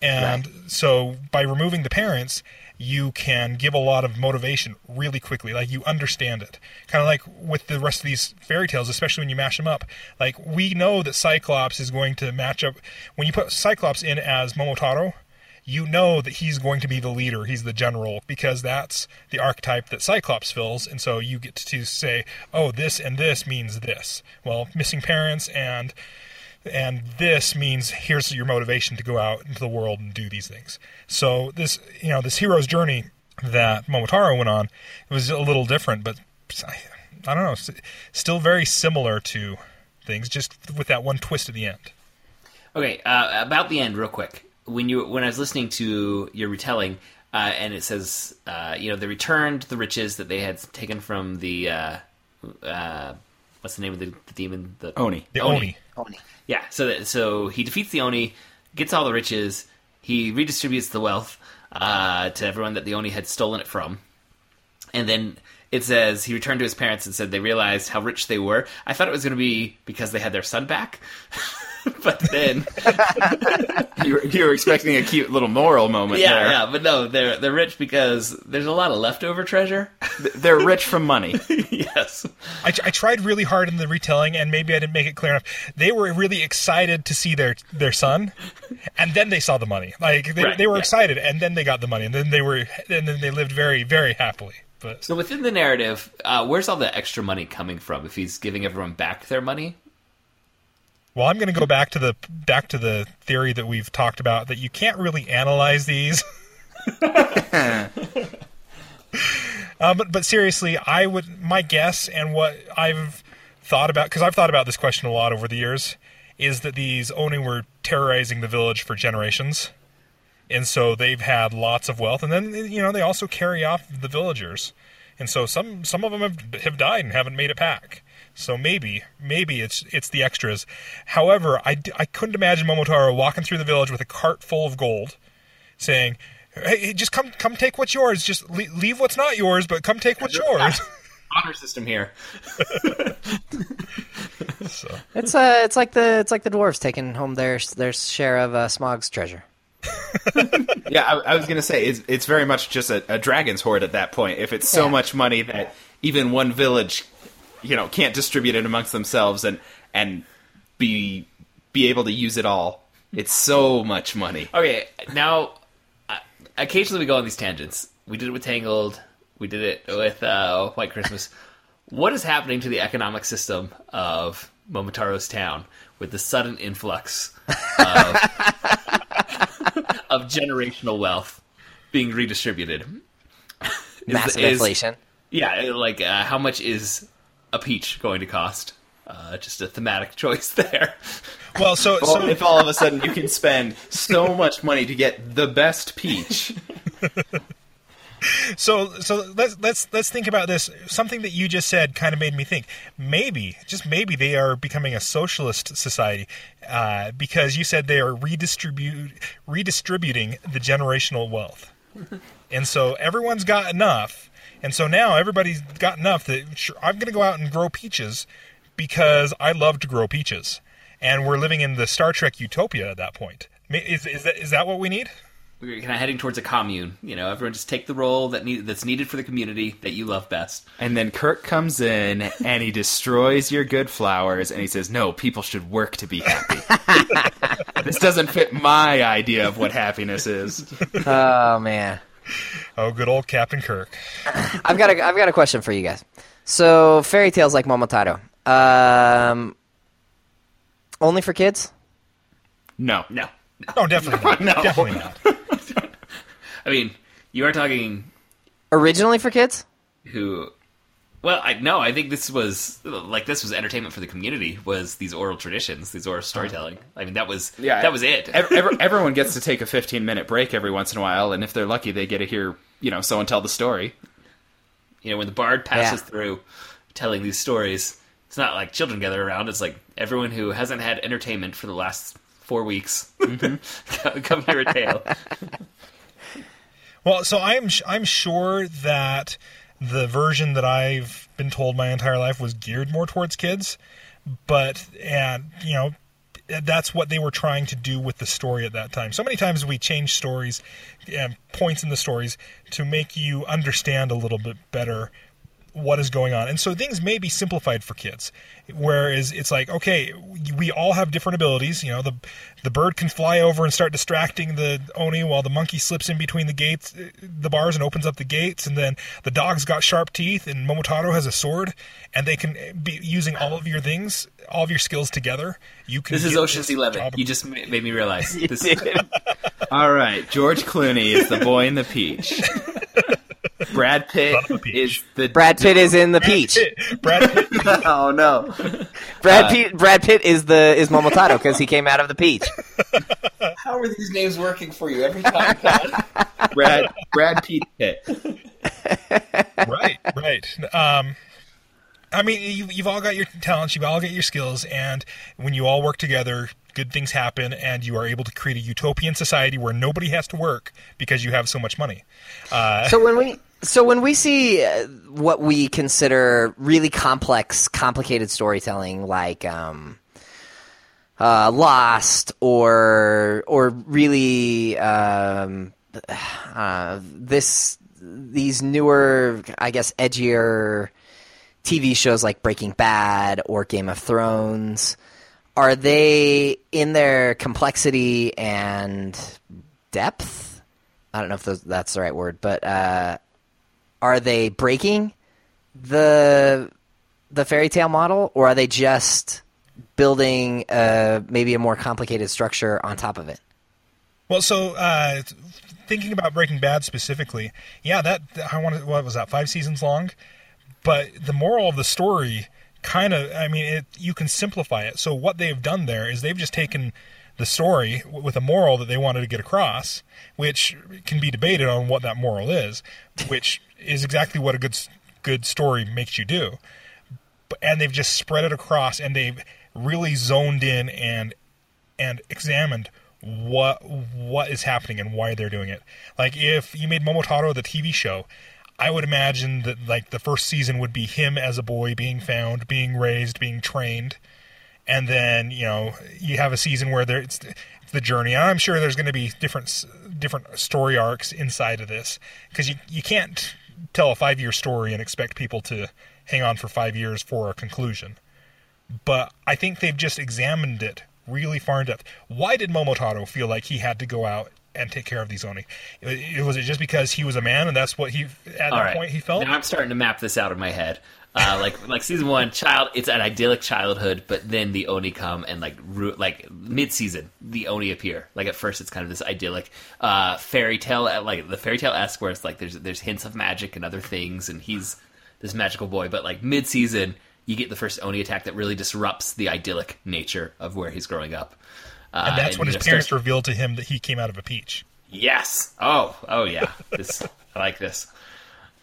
And so by removing the parents, you can give a lot of motivation really quickly. Like you understand it. Kind of like with the rest of these fairy tales, especially when you mash them up. Like we know that Cyclops is going to match up. When you put Cyclops in as Momotaro, you know that he's going to be the leader, he's the general, because that's the archetype that Cyclops fills, and so you get to say, oh, this and this means this. Well, missing parents and and this means here's your motivation to go out into the world and do these things. So this, you know, this hero's journey that Momotaro went on it was a little different, but I, I don't know, still very similar to things, just with that one twist at the end. Okay, uh, about the end, real quick. When you when I was listening to your retelling, uh, and it says, uh, you know, they returned the riches that they had taken from the uh, uh, what's the name of the, the demon? The Oni. The Oni. Oni. Yeah. So that, so he defeats the Oni, gets all the riches. He redistributes the wealth uh, to everyone that the Oni had stolen it from, and then. It says he returned to his parents and said they realized how rich they were. I thought it was going to be because they had their son back, <laughs> <laughs> but then <laughs> You were, you were expecting a cute little moral moment yeah, there. yeah, but no, they're they're rich because there's a lot of leftover treasure. They're rich from money. <laughs> yes, I, I tried really hard in the retelling, and maybe I didn't make it clear enough. They were really excited to see their their son, and then they saw the money. Like they, Right, they were yeah. excited, and then they got the money, and then they were, and then they lived very very happily. But so within the narrative, uh, where's all the extra money coming from? If he's giving everyone back their money, well, I'm going to go back to the back to the theory that we've talked about that you can't really analyze these. <laughs> Uh, but but seriously, I would my guess and what I've thought about because I've thought about this question a lot over the years is that these Oni were terrorizing the village for generations, and so they've had lots of wealth, and then you know they also carry off the villagers, and so some some of them have have died and haven't made it back. So maybe, maybe it's it's the extras. However, I, I couldn't imagine Momotaro walking through the village with a cart full of gold, saying, "Hey, hey, just come come take what's yours. Just le- leave what's not yours, but come take what's yours." <laughs> Honor system here. <laughs> so, It's uh, it's like the it's like the dwarves taking home their their share of uh, Smaug's treasure. <laughs> Yeah, I, I was gonna say it's, it's very much just a, a dragon's hoard at that point. If it's so Yeah. much money that even one village, you know, can't distribute it amongst themselves and and be be able to use it all, it's so much money. Okay, now uh, occasionally we go on these tangents. We did it with Tangled. We did it with uh, White Christmas. What is happening to the economic system of Momotaro's town with the sudden influx of, <laughs> of generational wealth being redistributed? Is- Massive is- inflation. Yeah, like uh, how much is a peach going to cost? Uh, just a thematic <laughs> choice there. well, so Well, so if all of a sudden you can spend so much money to get the best peach, <laughs> So so let's let's let's think about this. Something that you just said kind of made me think. Maybe, just maybe, they are becoming a socialist society uh, because you said they are redistribute redistributing the generational wealth, and so everyone's got enough, and so now everybody's got enough that sure, I'm going to go out and grow peaches because I love to grow peaches, and we're living in the Star Trek utopia at that point. Is is that is that what we need? We're kind of heading towards a commune. You know, everyone just take the role that need, that's needed for the community that you love best. and then Kirk comes in and he destroys your good flowers and he says, "No, people should work to be happy." <laughs> this doesn't fit my idea of what happiness is. Oh man. Oh, good old Captain Kirk. I've got a I've got a question for you guys. So fairy tales like Momotaro, um, only for kids? No, No, no. Oh, definitely not. <laughs> No. Definitely not. <laughs> I mean, you are talking Originally for kids? who. Well, I no, I think this was like this was entertainment for the community. Was these oral traditions, these oral storytelling? I mean, that was Yeah, that was it. ev- ev- everyone gets to take a 15 minute break every once in a while, and if they're lucky, they get to hear you know someone tell the story. you know, when the bard passes Yeah. through telling these stories, it's not like children gather around. It's like everyone who hasn't had entertainment for the last four weeks come, mm-hmm. <laughs> come hear a tale. Well, so I'm I'm sure that the version that I've been told my entire life was geared more towards kids, but and you know that's what they were trying to do with the story at that time. So many times we change stories and points in the stories to make you understand a little bit better what is going on. And so things may be simplified for kids. Whereas it's like, okay, we all have different abilities. You know, the the bird can fly over and start distracting the Oni while the monkey slips in between the gates, the bars, and opens up the gates. And then the dog's got sharp teeth, and Momotaro has a sword, and they can be using all of your things, all of your skills together. You can. This is Ocean's this Eleven. job- You just made me realize. <laughs> This, All right, George Clooney is the boy in the peach. <laughs> Brad Pitt Son of a peach. is the Brad Pitt is in the peach. Brad Pitt. <laughs> oh no, Brad Pitt Brad Pitt is the is Momotaro because he came out of the peach. <laughs> how are these names working for you every time? Todd? <laughs> Brad Brad Pitt. Pitt. right, right. Um, I mean, you, you've all got your talents, you've all got your skills, and when you all work together, good things happen, and you are able to create a utopian society where nobody has to work because you have so much money. Uh, So when we so when we see uh, what we consider really complex, complicated storytelling, like um, uh, Lost, or or really um, uh, this these newer, I guess, edgier TV shows like Breaking Bad or Game of Thrones, are they in their complexity and depth? I don't know if those, that's the right word, but uh, are they breaking the the fairy tale model, or are they just building uh, maybe a more complicated structure on top of it? Well, so uh, thinking about Breaking Bad specifically, yeah, that I wanted. What was that? Five seasons long, but the moral of the story kind of. I mean, it, you can simplify it. So what they've done there is they've just taken the story with a moral that they wanted to get across, which can be debated on what that moral is, which is exactly what a good good story makes you do. and they've just spread it across, and they've really zoned in and and examined what what is happening and why they're doing it. Like if you made Momotaro the TV show, I would imagine that like the first season would be him as a boy being found, being raised, being trained, and then you know you have a season where there it's, the journey. I'm sure there's going to be different different story arcs inside of this because you you can't tell a five year story and expect people to hang on for five years for a conclusion. But I think they've just examined it really far in depth. Why did Momotaro feel like he had to go out and take care of these Oni? It- Was it just because he was a man and that's what he at All that right. point he felt? Now I'm starting to map this out in my head. Uh, <laughs> like like season one, child, it's an idyllic childhood, but then the Oni come and like ru- like mid season, the Oni appear. Like at first, it's kind of this idyllic uh, fairy tale, uh, like the fairy tale esque, where it's like there's there's hints of magic and other things, and he's this magical boy. But like mid season, you get the first Oni attack that really disrupts the idyllic nature of where he's growing up. Uh, and that's when his parents starts- revealed to him that he came out of a peach. Yes. Oh, oh yeah. This <laughs> I like this.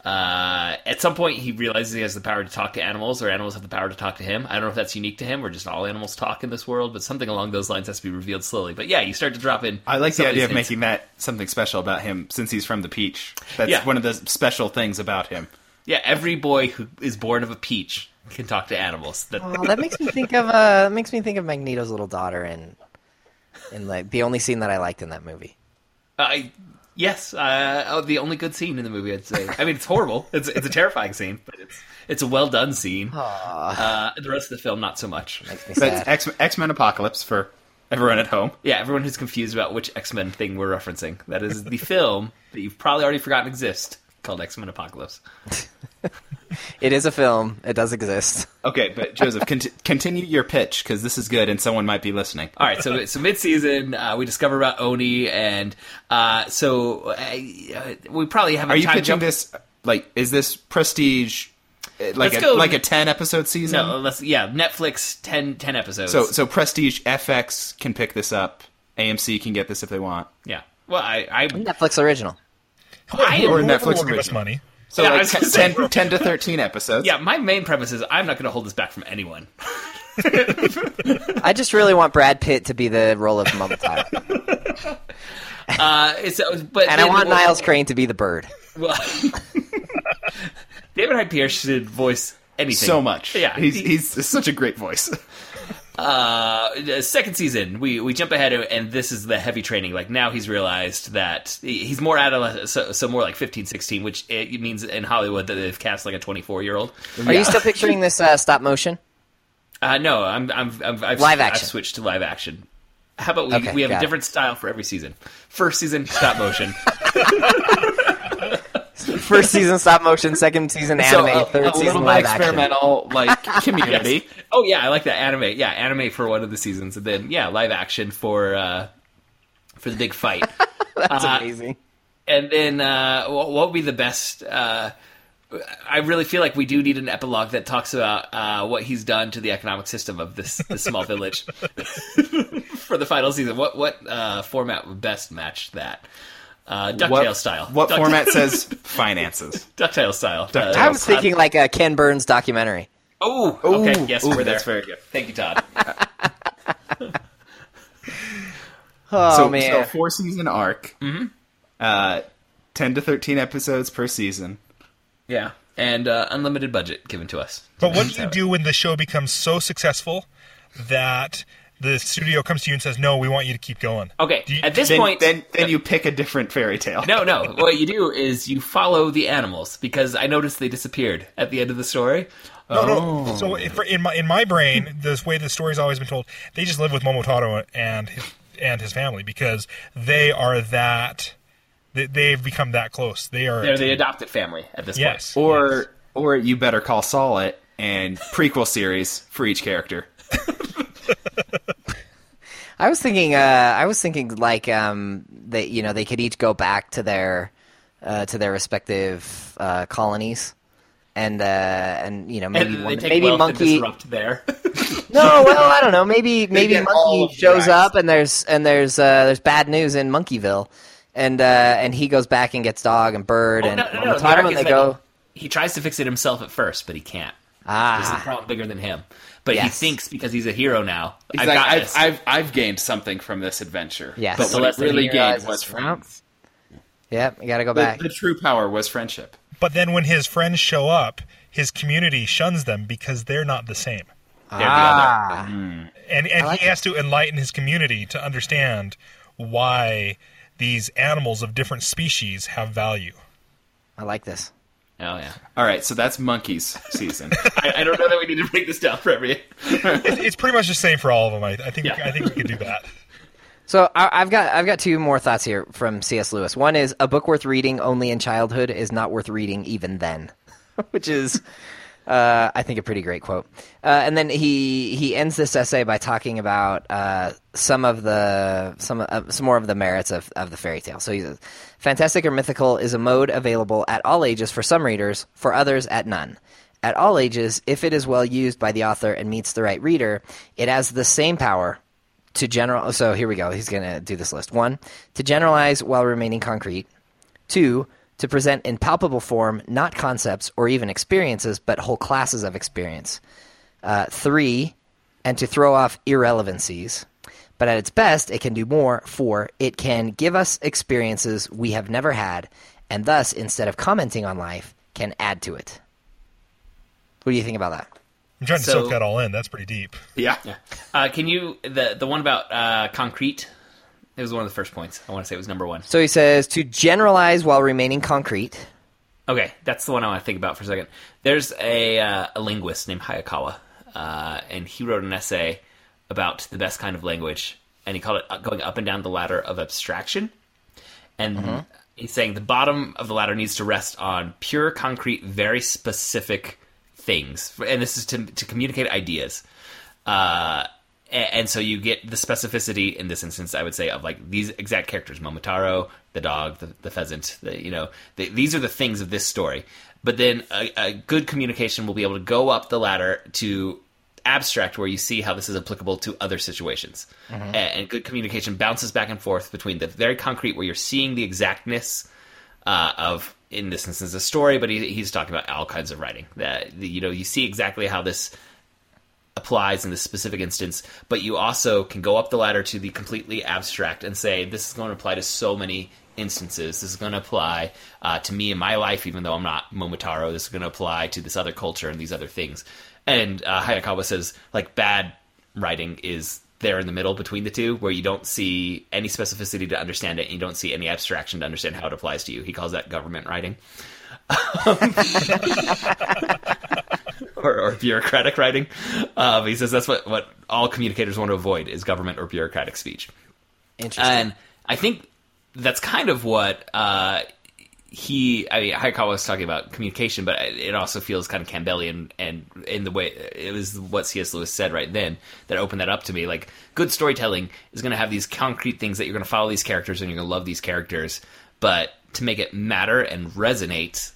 Uh, at some point, he realizes he has the power to talk to animals, or animals have the power to talk to him. I don't know if that's unique to him, or just all animals talk in this world, but something along those lines has to be revealed slowly. But yeah, you start to drop in. I like the idea of hints. making that something special about him since he's from the peach. That's Yeah. one of the special things about him. Yeah, every boy who is born of a peach can talk to animals. That, Oh, that makes me think of uh, that makes me think of Magneto's little daughter in, in like the only scene that I liked in that movie. I yes, uh, oh, the only good scene in the movie, I'd say. I mean, it's horrible. It's it's a terrifying scene, but it's it's a well done scene. Uh, the rest of the film, not so much. Makes me That's sad. X X Men Apocalypse for everyone at home. Yeah, everyone who's confused about which X Men thing we're referencing. That is the film that you've probably already forgotten exists called X Men Apocalypse. <laughs> It is a film. It does exist. Okay, but Joseph, cont- continue your pitch because this is good and someone might be listening. All right, so so mid season, uh, we discover about Oni, and uh, so uh, we probably have. Are a you time pitching jump. this like is this prestige uh, like Let's a go- like a 10 episode season? No, let's yeah, Netflix 10, 10 episodes. So so prestige FX can pick this up. AMC can get this if they want. yeah, well, I, I Netflix original. I or Netflix who will give us original. money. So Yeah, I like was gonna 10, say- 10, 10 to 13 episodes. yeah, my main premise is I'm not going to hold this back from anyone. <laughs> I just really want Brad Pitt to be the role of Momotaro, <laughs> Uh, it's, but and I want we'll- Niles Crane to be the bird. Well, <laughs> David Hyde Pierce should voice anything So much. Yeah, He's he- he's such a great voice. Uh, second season, we we jump ahead, and this is the heavy training. Like now, he's realized that he's more adolescent, so, so more like 15, 16, which it means in Hollywood that they've cast like a twenty four year old. Are you still picturing this uh, stop motion? Uh, no, I'm I'm, I'm I've, Live I've switched to live action. How about we Okay, we have a got it. different style for every season? First season stop motion. <laughs> First season stop motion, second season So anime, third a season live action. experimental like <laughs> community. Oh yeah, I like that anime. Yeah, anime for one of the seasons, and then yeah, live action for uh, for the big fight. <laughs> That's Uh, amazing. and then uh, what, what would be the best? Uh, I really feel like we do need an epilogue that talks about uh, what he's done to the economic system of this, this small village <laughs> for the final season. What what uh, format would best match that? Uh, Ducktales What style. What Duck- format says <laughs> finances? Ducktales style. DuckTales. I was thinking like a Ken Burns documentary. Oh, okay. Ooh, Yes, ooh, we're there. that's very good. Thank you, Todd. <laughs> Oh so, man, so four season arc. Mm-hmm. Uh, ten to thirteen episodes per season. yeah, and uh, unlimited budget given to us. But what do you do when the show becomes so successful that the studio comes to you and says, "No, we want you to keep going"? Okay, you- at this Then, point, then, then you pick a different fairy tale. No, no. <laughs> What you do is you follow the animals because I noticed they disappeared at the end of the story. No, no. Oh. So if, in my in my brain, this way the story's always been told, they just live with Momotaro and his, and his family because they are that. They, they've become that close. They are. They're the adopted family at this yes. Or or you better call Saul it and prequel series for each character. <laughs> I was thinking. Uh, I was thinking like um, that. You know, they could each go back to their uh, to their respective uh, colonies, and uh, and you know maybe one, maybe monkey. disrupt there. <laughs> No, well, I don't know. Maybe maybe monkey shows up and there's and there's uh, there's bad news in Monkeyville, and uh, and he goes back and gets dog and bird Oh, and no, no, no, the and they go. He tries to fix it himself at first, but he can't. This is a Ah, problem bigger than him. But he thinks because he's a hero now. He's I've like, got I've, this. I've, I've gained something from this adventure. Yes. But So what less it really gained was from- friends. yep. You got to go The, back. the true power was friendship. But then when his friends show up, his community shuns them because they're not the same. They're the other. ah, And and like he has to enlighten his community to understand why these animals of different species have value. I like this. Oh yeah. All right, so that's monkeys season. <laughs> I, I don't know that we need to break this down for every. It's, it's pretty much the same for all of them. I, I think Yeah. I think we could do that. So I, I've got I've got two more thoughts here from C.S. Lewis. One is a book worth reading only in childhood is not worth reading even then, <laughs> which is uh, I think a pretty great quote. Uh, and then he he ends this essay by talking about uh, some of the some uh, some more of the merits of, of the fairy tale. So he says, fantastic or mythical is a mode available at all ages for some readers, for others at none. At all ages, if it is well used by the author and meets the right reader, it has the same power to general so here we go he's going to do this list one to generalize while remaining concrete two to present in palpable form not concepts or even experiences but whole classes of experience uh, three and to throw off irrelevancies but at its best it can do more four it can give us experiences we have never had and thus instead of commenting on life can add to it what do you think about that I'm trying to So- soak that all in. That's pretty deep. yeah. Yeah. Uh, can you the the one about uh, concrete? It was one of the first points. I want to say it was number one. so he says to generalize while remaining concrete Okay, that's the one I want to think about for a second. There's a, uh, a linguist named Hayakawa, uh, and he wrote an essay about the best kind of language, and he called it uh, going up and down the ladder of abstraction. And he's saying the bottom of the ladder needs to rest on pure, concrete, very specific things, and this is to to communicate ideas. Uh, and so you get the specificity in this instance, I would say, of like these exact characters: Momotaro, the dog, the, the pheasant. The, you know, the, these are the things of this story. But then a, a good communication will be able to go up the ladder to abstract, where you see how this is applicable to other situations. A- And, good communication bounces back and forth between the very concrete, where you're seeing the exactness uh, of, in this instance, a story, but he, he's talking about all kinds of writing. That you know, you see exactly how this applies in this specific instance, but you also can go up the ladder to the completely abstract and say, this is going to apply to so many instances. This is going to apply uh, to me in my life, even though I'm not Momotaro. This is going to apply to this other culture and these other things. And uh, Hayakawa says, like, bad writing is there in the middle between the two, where you don't see any specificity to understand it, and you don't see any abstraction to understand how it applies to you. He calls that government writing. <laughs> or, or bureaucratic writing. Um, he says that's what, what all communicators want to avoid is government or bureaucratic speech. interesting And I think that's kind of what uh, he. I mean, Hayakawa was talking about communication, but it also feels kind of Campbellian, and in the way it was what C.S. Lewis said right then that opened that up to me. Like, good storytelling is going to have these concrete things that you're going to follow these characters and you're going to love these characters, but to make it matter and resonate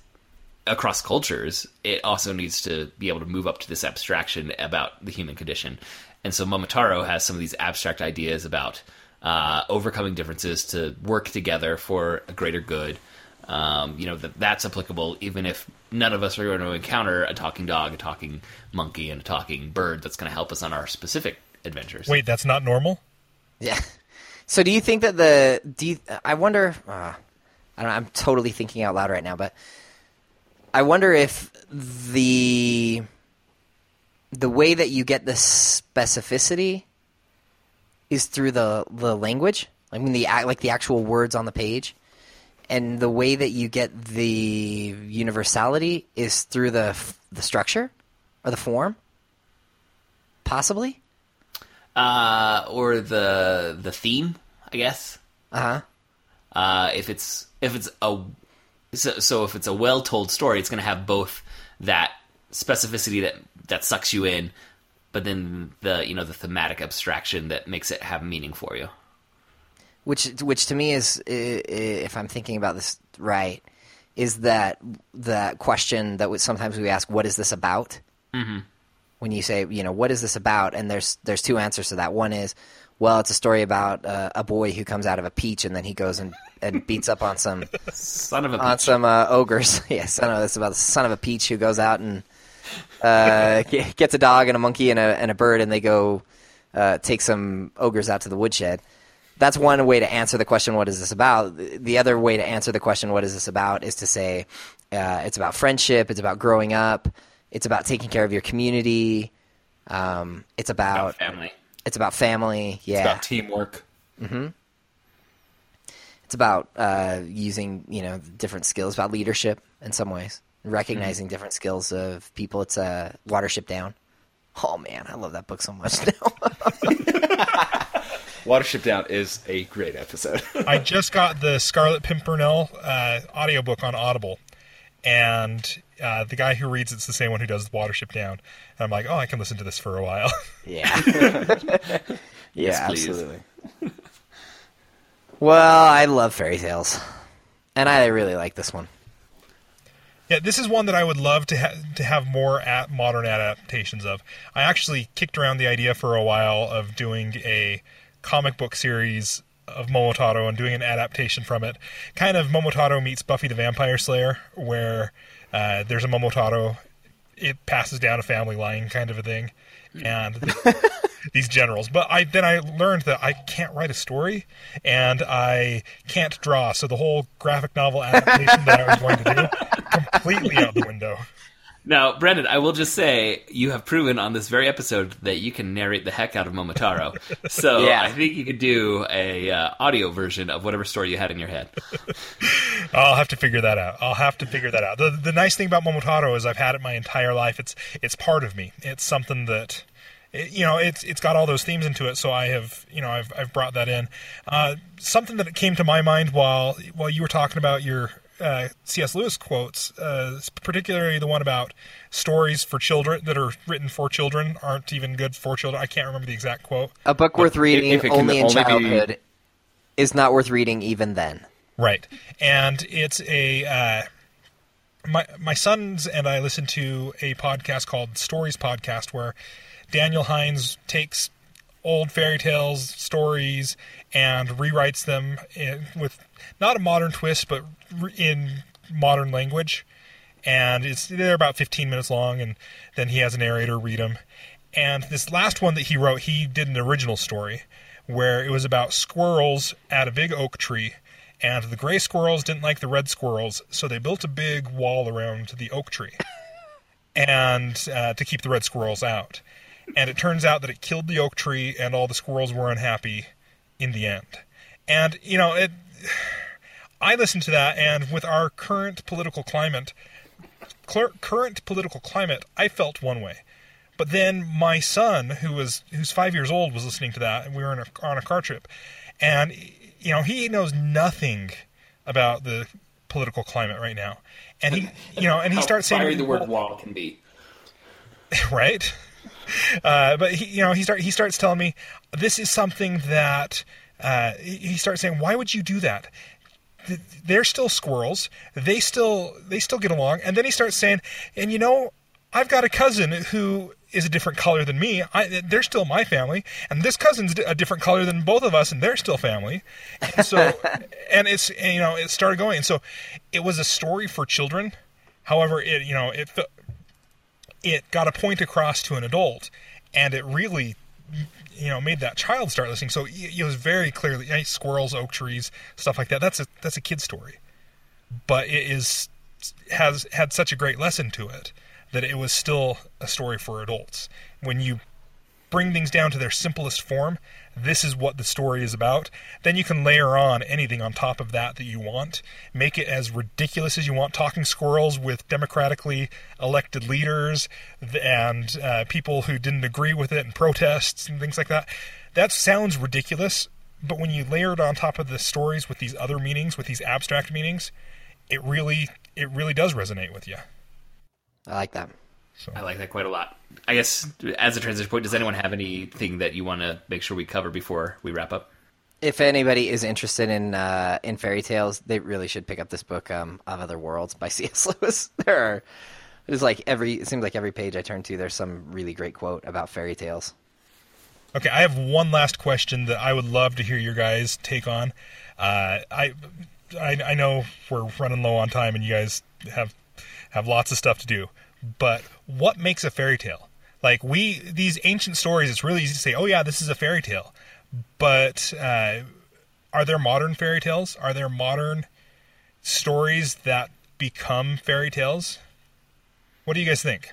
across cultures, it also needs to be able to move up to this abstraction about the human condition. And so Momotaro has some of these abstract ideas about uh, overcoming differences to work together for a greater good. Um, you know that that's applicable even if none of us are going to encounter a talking dog, a talking monkey, and a talking bird that's going to help us on our specific adventures. Wait, that's not normal. Yeah. <laughs> So do you think that the do you, I wonder uh, I don't know, I'm totally thinking out loud right now, but I wonder if the the way that you get the specificity is through the the language. I mean the like the actual words on the page. And the way that you get the universality is through the the structure or the form. Possibly? uh, or the the theme, I guess. Uh-huh. Uh, if it's if it's a so, so if it's a well told story, it's going to have both that specificity that that sucks you in, but then the you know the thematic abstraction that makes it have meaning for you. which which to me is if I'm thinking about this right is that the question that sometimes we ask what is this about mm-hmm. when you say you know what is this about and there's there's two answers to that one is well it's a story about uh, a boy who comes out of a peach and then he goes and, and beats up on some <laughs> Son of a on peach. some uh, ogres yes I know it's about the son of a peach who goes out and uh, <laughs> gets a dog and a monkey and a and a bird, and they go uh, take some ogres out to the woodshed. That's one way to answer the question, "What is this about?" The other way to answer the question, "What is this about?" is to say uh, it's about friendship, it's about growing up, it's about taking care of your community, um, it's about, About family. it's about family. Yeah, It's about teamwork. It's about uh, using you know different skills about leadership in some ways recognizing different skills of people. It's a uh, watership down. Oh man i love that book so much <laughs> now. <laughs> Watership Down is a great episode. I just got the Scarlet Pimpernel uh, audiobook on Audible, and uh, the guy who reads it's the same one who does Watership Down. And I'm like, oh, I can listen to this for a while. yeah. <laughs> Yeah Yes, absolutely well i love fairy tales and i really like this one yeah, this is one that I would love to ha- to have more at modern adaptations of. I actually kicked around the idea for a while of doing a comic book series of Momotaro and doing an adaptation from it. Kind of Momotaro meets Buffy the Vampire Slayer, where uh, there's a Momotaro, it passes down a family line kind of a thing, and <laughs> these generals. But I then I learned that I can't write a story and I can't draw, so the whole graphic novel adaptation that I was going to do completely out the window. Now, Branden, I will just say you have proven on this very episode that you can narrate the heck out of Momotaro. <laughs> So Yeah. I think you could do a uh, audio version of whatever story you had in your head. <laughs> I'll have to figure that out. I'll have to figure that out. The the nice thing about Momotaro is I've had it my entire life. It's it's part of me. It's something that it, you know, it's it's got all those themes into it. So I have, you know, I've I've brought that in. Uh, something that came to my mind while while you were talking about your uh, C.S. Lewis quotes, uh, particularly the one about stories for children that are written for children aren't even good for children. I can't remember the exact quote. a book worth reading only in only be- childhood is not worth reading even then Right, and it's a uh, my my sons and I listen to a podcast called Stories Podcast where Daniel Hines takes old fairy tales stories and rewrites them in, with not a modern twist but in modern language and it's they're about 15 minutes long and then he has a narrator read them and this last one that he wrote he did an original story where it was about squirrels at a big oak tree and the gray squirrels didn't like the red squirrels so they built a big wall around the oak tree <laughs> and uh, to keep the red squirrels out. And it turns out that it killed the oak tree and all the squirrels were unhappy in the end. And you know it i listened to that and with our current political climate cl- current political climate i felt one way but then my son who was who's five years old was listening to that and we were in a, on a car trip and you know he knows nothing about the political climate right now and he you know and he starts saying the word wall can be. <laughs> right? Uh, but he, you know, he start he starts telling me this is something that uh, he starts saying, "Why would you do that?" Th- They're still squirrels. They still they still get along. And then he starts saying, "And you know, I've got a cousin who is a different color than me. I, they're still my family, and this cousin's a different color than both of us, and they're still family." And so, <laughs> and it's and, you know, it started going. And so, it was a story for children. However, it you know it it got a point across to an adult, and it really, you know, made that child start listening. So it was very clearly hey, squirrels, oak trees, stuff like that. That's a that's a kid story, but it is has had such a great lesson to it that it was still a story for adults. When you bring things down to their simplest form, this is what the story is about, then you can layer on anything on top of that that you want. Make it as ridiculous as you want. Talking squirrels with democratically elected leaders and uh, people who didn't agree with it and protests and things like that. That sounds ridiculous, but when you layer it on top of the stories with these other meanings, with these abstract meanings, it really it really does resonate with you. i like that I like that quite a lot. I guess as a transition point, does anyone have anything that you want to make sure we cover before we wrap up? if anybody is interested in uh, in fairy tales, they really should pick up this book, um, Of Other Worlds by <laughs> C.S. Lewis. There are there's like every it seems like every page I turn to, there's some really great quote about fairy tales. Okay, I have one last question that I would love to hear your guys take on. Uh, I, I I know we're running low on time, and you guys have have lots of stuff to do. but what makes a fairy tale? Like we these ancient stories, it's really easy to say, "Oh yeah, this is a fairy tale," but uh, are there modern fairy tales? Are there modern stories that become fairy tales? What do you guys think?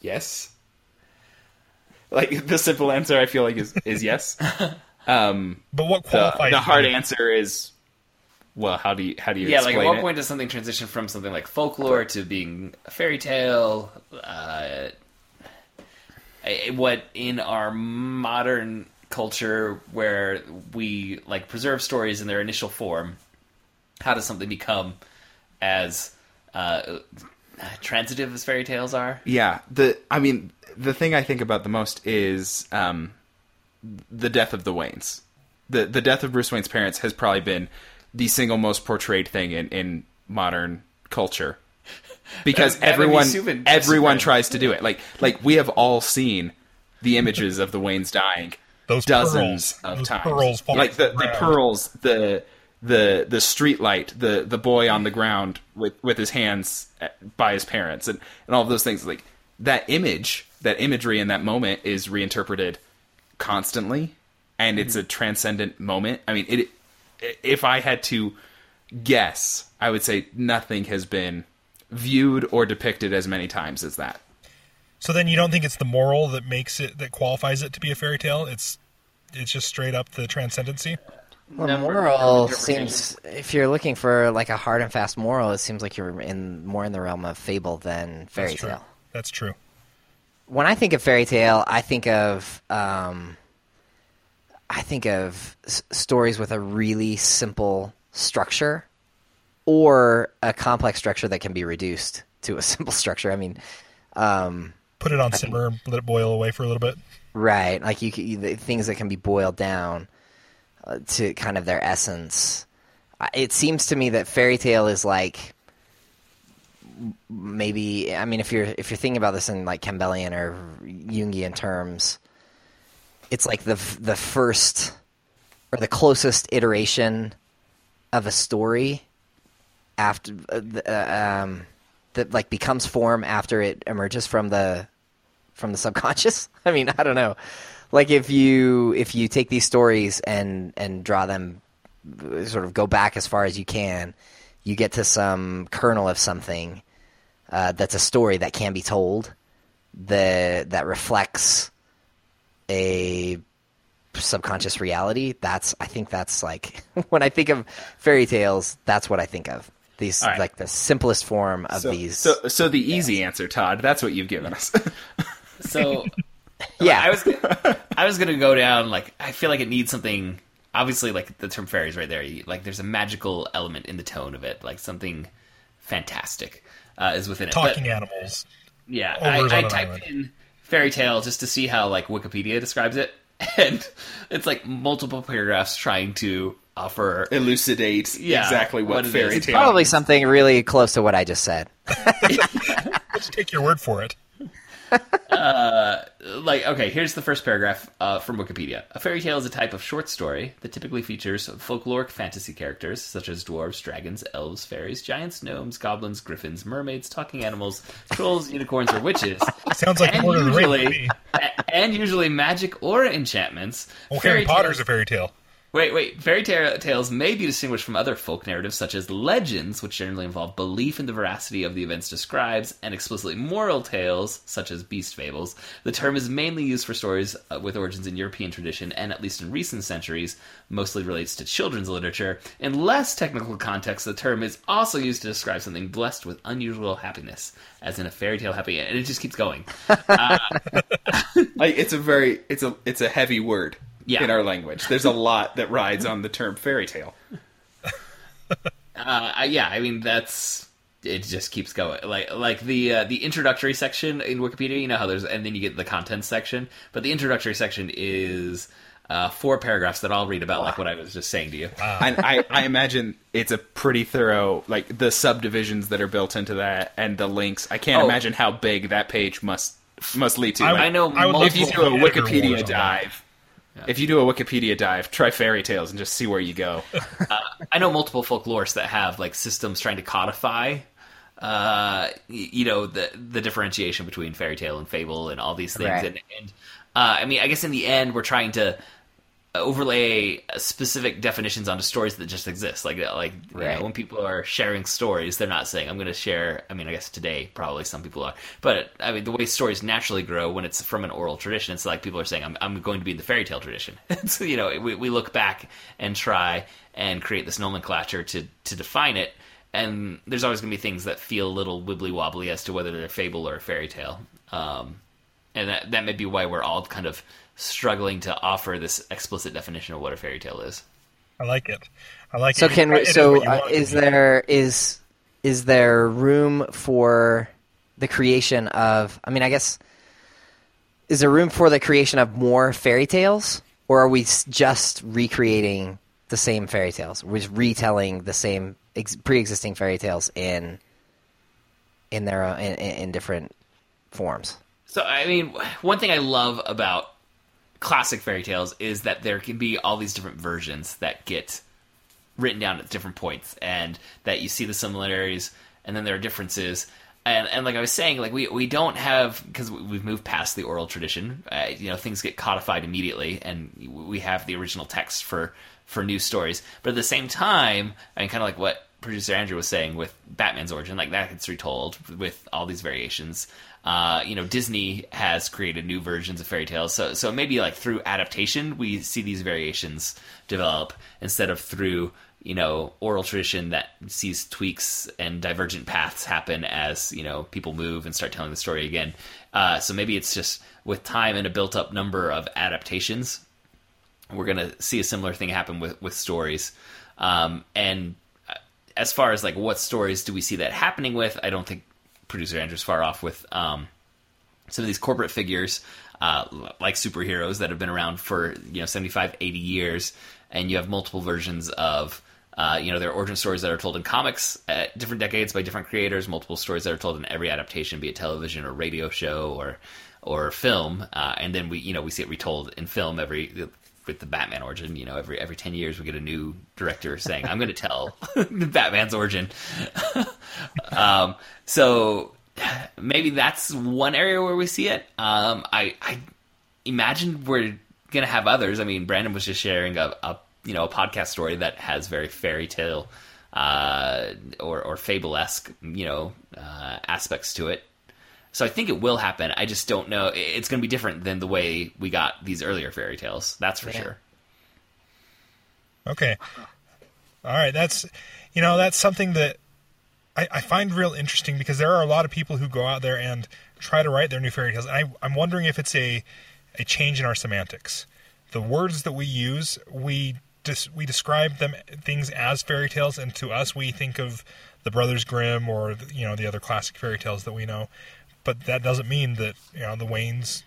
Yes. Like <laughs> the simple answer, I feel like is is yes. <laughs> Um, But what the, qualifies the hard them? answer is, well, how do you how do you Yeah, like at what it? point does something transition from something like folklore to being a fairy tale? Uh, what in our modern culture, where we like preserve stories in their initial form, how does something become as uh, transitive as fairy tales are? Yeah, the I mean, the thing I think about the most is um, the death of the Waynes. the The death of Bruce Wayne's parents has probably been the single most portrayed thing in, in modern culture <laughs> because That- that be everyone super- everyone tries to do it. Like like we have all seen the images of the Waynes dying Those dozens pearls. of Those times. pearls like the, the the pearls, the the the street light, the the boy on the ground with with his hands uh, by his parents, and and all of those things. Like that image, that imagery in that moment is reinterpreted constantly, and it's mm-hmm. a transcendent moment. I mean, it. If I had to guess, I would say nothing has been viewed or depicted as many times as that. So then you don't think it's the moral that makes it that qualifies it to be a fairy tale? It's it's just straight up the transcendency. Well, Number- moral seems if you're looking for like a hard and fast moral, it seems like you're in more in the realm of fable than fairy That's true. tale. That's true. When I think of fairy tale, I think of um, I think of s- stories with a really simple structure or a complex structure that can be reduced to a <laughs> simple structure. I mean, um, Put it on simmer, let it boil away for a little bit. Right, like you, the things that can be boiled down uh, to kind of their essence. It seems to me that fairy tale is like maybe. I mean, if you're if you're thinking about this in like Campbellian or Jungian terms, it's like the the first or the closest iteration of a story after uh, uh, um, that like becomes form after it emerges from the from the subconscious. <laughs> I mean, I don't know. Like if you if you take these stories and and draw them, uh, sort of go back as far as you can, you get to some kernel of something uh, that's a story that can be told, the that reflects a subconscious reality. That's I think that's like <laughs> when I think of fairy tales, that's what I think of. These All right. like the simplest form of So, these. so, so the easy answer, Todd. That's what you've given us. <laughs> So <laughs> yeah, I was I was gonna go down like I feel like it needs something. Obviously, like the term fairies right there. You, like there's a magical element in the tone of it, like something fantastic uh, is within it. But- Talking animals. Yeah, I, I on an typed in fairy tale just to see how like Wikipedia describes it, <laughs> and it's like multiple paragraphs trying to offer. Elucidate Yeah, exactly what, what it fairy is. tale. probably something really close to what I just said. <laughs> Let's take your word for it. Like, okay, here's the first paragraph uh, from Wikipedia. A fairy tale is a type of short story that typically features folkloric fantasy characters such as dwarves, dragons, elves, fairies, giants, gnomes, goblins, griffins, mermaids, talking animals, trolls, unicorns, or witches. <laughs> Sounds like and Lord of the usually, <laughs> and usually magic or enchantments. Well, Harry Potter's tales- a fairy tale. Wait, wait. Fairy tales may be distinguished from other folk narratives, such as legends, which generally involve belief in the veracity of the events described, and explicitly moral tales, such as beast fables. The term is mainly used for stories uh, with origins in European tradition, and at least in recent centuries, mostly relates to children's literature. In less technical contexts, the term is also used to describe something blessed with unusual happiness, as in a fairy tale happy end. And it just keeps going. <laughs> Like, it's a very it's a it's a heavy word Yeah. in our language. There's a lot that rides on the term fairy tale. Uh, yeah, I mean that's it. Just keeps going. Like like the uh, the introductory section in Wikipedia. You know how there's and then you get the content section, but the introductory section is uh, four paragraphs that I'll read about, like what I was just saying to you. and I, I imagine it's a pretty thorough like the subdivisions that are built into that and the links. I can't Oh. imagine how big that page must must lead to. I, Like, I know I would love if you do a see editor wars Wikipedia on that. dive, if you do a Wikipedia dive, try fairy tales and just see where you go. <laughs> I know multiple folklorists that have like systems trying to codify uh, y- you know the the differentiation between fairy tale and fable and all these things. Right. And, and uh, I mean, I guess in the end, we're trying to overlay specific definitions onto stories that just exist. Like like you know, when people are sharing stories, they're not saying I'm going to share. I mean, I guess today probably some people are, but I mean the way stories naturally grow when it's from an oral tradition, it's like people are saying I'm I'm going to be in the fairy tale tradition. <laughs> so you know we we look back and try and create this nomenclature to to define it. And there's always going to be things that feel a little wibbly wobbly as to whether they're fable or a fairy tale. Um, and that that may be why we're all kind of struggling to offer this explicit definition of what a fairy tale is. I like it. I like So it. can It we, is so what uh, want it to is there is is there room for the creation of? I mean, I guess is there room for the creation of more fairy tales, or are we just recreating the same fairy tales? We're just retelling the same ex- pre-existing fairy tales in in their own, in, in in different forms. So, I mean, one thing I love about classic fairy tales is that there can be all these different versions that get written down at different points, and that you see the similarities, and then there are differences. And, and like I was saying, like we, we don't have because we've moved past the oral tradition. Uh, you know, things get codified immediately, and we have the original text for for new stories. But at the same time, mean, kind of like what producer Andrew was saying with Batman's origin, like that gets retold with all these variations. Uh, you know, Disney has created new versions of fairy tales, so so maybe like through adaptation, we see these variations develop instead of through you know oral tradition that sees tweaks and divergent paths happen as you know people move and start telling the story again. Uh, so maybe it's just with time and a built-up number of adaptations, we're going to see a similar thing happen with with stories. Um, and uh, as far as like what stories do we see that happening with, I don't think producer Andrew's far off with um, some of these corporate figures uh, like superheroes that have been around for you know 75 80 years and you have multiple versions of uh, you know there are origin stories that are told in comics at different decades by different creators multiple stories that are told in every adaptation be it television or radio show or or film uh, and then we you know we see it retold in film every with the Batman origin, you know, every every ten years we get a new director saying, "I'm going to tell <laughs> the Batman's origin." <laughs> um, so maybe that's one area where we see it. Um, I, I imagine we're gonna have others. I mean, Branden was just sharing a, a you know a podcast story that has very fairy tale uh, or or fable esque you know uh, aspects to it. So I think it will happen. I just don't know. It's going to be different than the way we got these earlier fairy tales. That's for Yeah. sure. Okay. All right. That's, you know, that's something that I, I find real interesting because there are a lot of people who go out there and try to write their new fairy tales. I, I'm wondering if it's a, a change in our semantics. The words that we use, we dis, we describe them things as fairy tales, and to us, we think of the Brothers Grimm or you know the other classic fairy tales that we know. But that doesn't mean that you know the Wayne's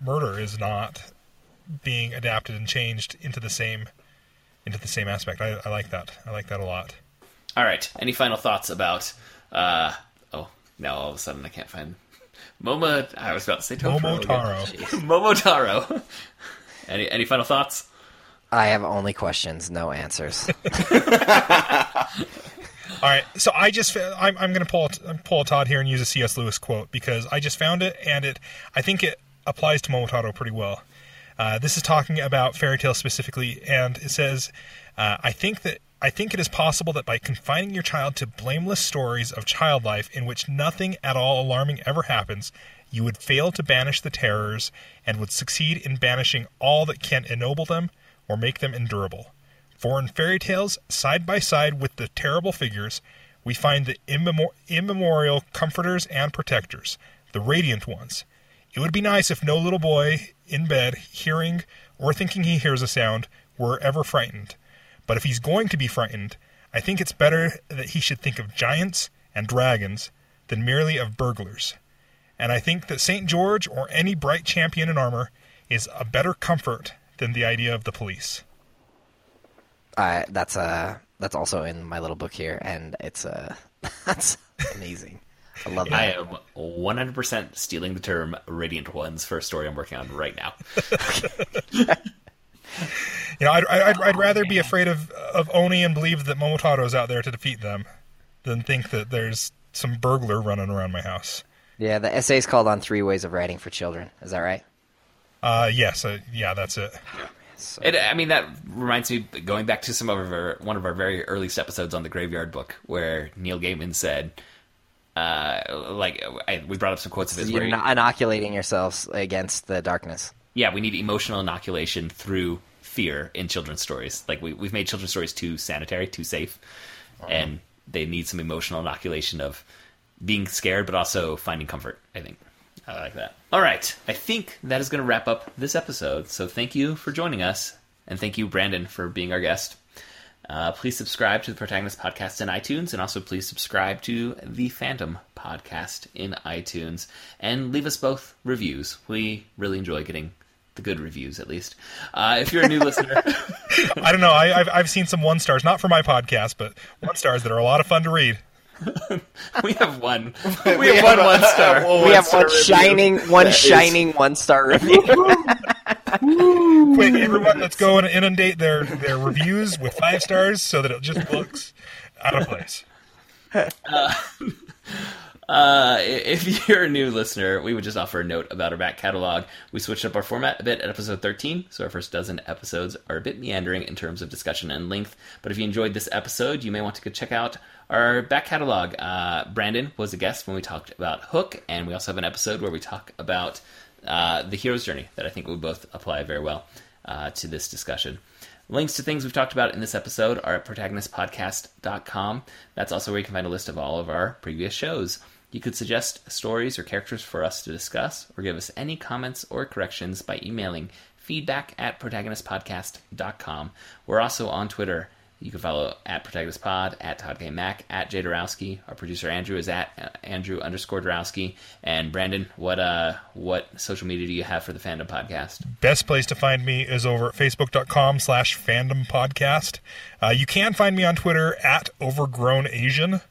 murder is not being adapted and changed into the same into the same aspect. I, I like that. I like that a lot. All right. Any final thoughts about? Uh, oh, now all of a sudden I can't find Moma. I was about to say Totoro. again. Momotaro. <laughs> Momotaro. <laughs> any any final thoughts? I have only questions, no answers. <laughs> All right, so I just I'm, I'm going to pull pull Todd here and use a C.S. Lewis quote because I just found it and it I think it applies to Momotaro pretty well. Uh, this is talking about fairy tales specifically, and it says, uh, "I think that I think it is possible that by confining your child to blameless stories of child life in which nothing at all alarming ever happens, you would fail to banish the terrors and would succeed in banishing all that can ennoble them or make them endurable." For in fairy tales, side by side with the terrible figures, we find the immemor- immemorial comforters and protectors, the radiant ones. It would be nice if no little boy in bed, hearing or thinking he hears a sound, were ever frightened. But if he's going to be frightened, I think it's better that he should think of giants and dragons than merely of burglars. And I think that St. George or any bright champion in armor is a better comfort than the idea of the police. Uh, that's uh, that's also in my little book here, and it's uh, <laughs> that's amazing. I love I am 100% stealing the term "radiant ones" for a story I'm working on right now. <laughs> You know, I'd, I'd, I'd rather be afraid of of Oni and believe that Momotaro's out there to defeat them than think that there's some burglar running around my house. Yeah, the essay is called "On Three Ways of Writing for Children." Is that right? Uh, yes, uh, yeah, that's it. So, It, I mean, that reminds me going back to some of our one of our very earliest episodes on the Graveyard Book, where Neil Gaiman said, uh, like I, we brought up some quotes of his. Where he- inoculating yourselves against the darkness. yeah, we need emotional inoculation through fear in children's stories. Like we, we've made children's stories too sanitary, too safe, and they need some emotional inoculation of being scared, but also finding comfort. I think I like that. All right, I think that is going to wrap up this episode. So thank you for joining us, and thank you, Branden, for being our guest. Uh, please subscribe to the Protagonist Podcast in iTunes, and also please subscribe to the Fandom Podcast in iTunes, and leave us both reviews. We really enjoy getting the good reviews, at least. Uh, if you're a new listener, <laughs> I don't know. I, I've I've seen some one stars, not for my podcast, but one stars that are a lot of fun to read. <laughs> we have one. We have one one star. we have one shining, one shining one star review. <laughs> Quick, <laughs> everyone, let's go and inundate their their reviews with five stars so that it just looks out of place. Uh, if <laughs> you're a new listener, we would just offer a note about our back catalog. We switched up our format a bit at episode 13, so our first dozen episodes are a bit meandering in terms of discussion and length. But if you enjoyed this episode, you may want to go check out our back catalog. Uh, Branden was a guest when we talked about Hook, and we also have an episode where we talk about uh, the hero's journey that I think would both apply very well uh, to this discussion. Links to things we've talked about in this episode are at protagonistpodcast.com. That's also where you can find a list of all of our previous shows. You could suggest stories or characters for us to discuss, or give us any comments or corrections by emailing feedback at protagonistpodcast.com. We're also on Twitter. You can follow at protagonistpod, at Todd K. Mac, at Jay Dorowski. Our producer Andrew is at uh, Andrew underscore Dorowski. And Branden, what uh, what social media do you have for the Fandom Podcast? Best place to find me is over at facebook.com slash fandom podcast. Uh, you can find me on Twitter at overgrown Asian,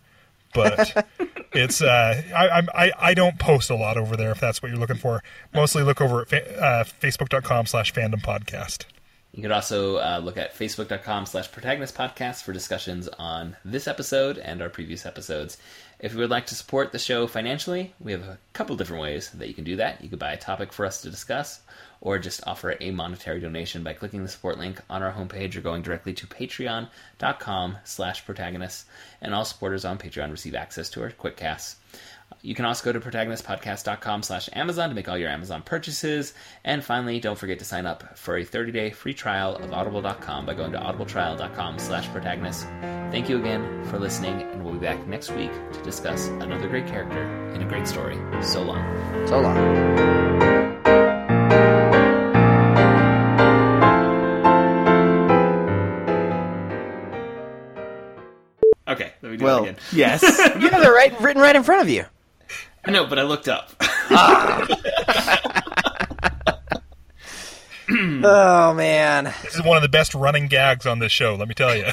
but <laughs> it's uh, I, I I don't post a lot over there if that's what you're looking for. Mostly look over at fa- uh, facebook.com slash fandom podcast. You could also uh, look at facebook.com slash protagonist podcast for discussions on this episode and our previous episodes. If you would like to support the show financially, we have a couple different ways that you can do that. You could buy a topic for us to discuss, or just offer a monetary donation by clicking the support link on our homepage or going directly to patreon.com slash protagonists. And all supporters on Patreon receive access to our quick casts. You can also go to protagonistpodcast.com slash Amazon to make all your Amazon purchases. And finally, don't forget to sign up for a 30-day free trial of audible.com by going to audibletrial.com slash protagonist. Thank you again for listening, and we'll be back next week to discuss another great character in a great story. So long. So long. Okay, let me do Well, it again. <laughs> yes. <laughs> You have it right, written right in front of you. I know, but I looked up. <laughs> Ah. Oh man. This is one of the best running gags on this show, let me tell you.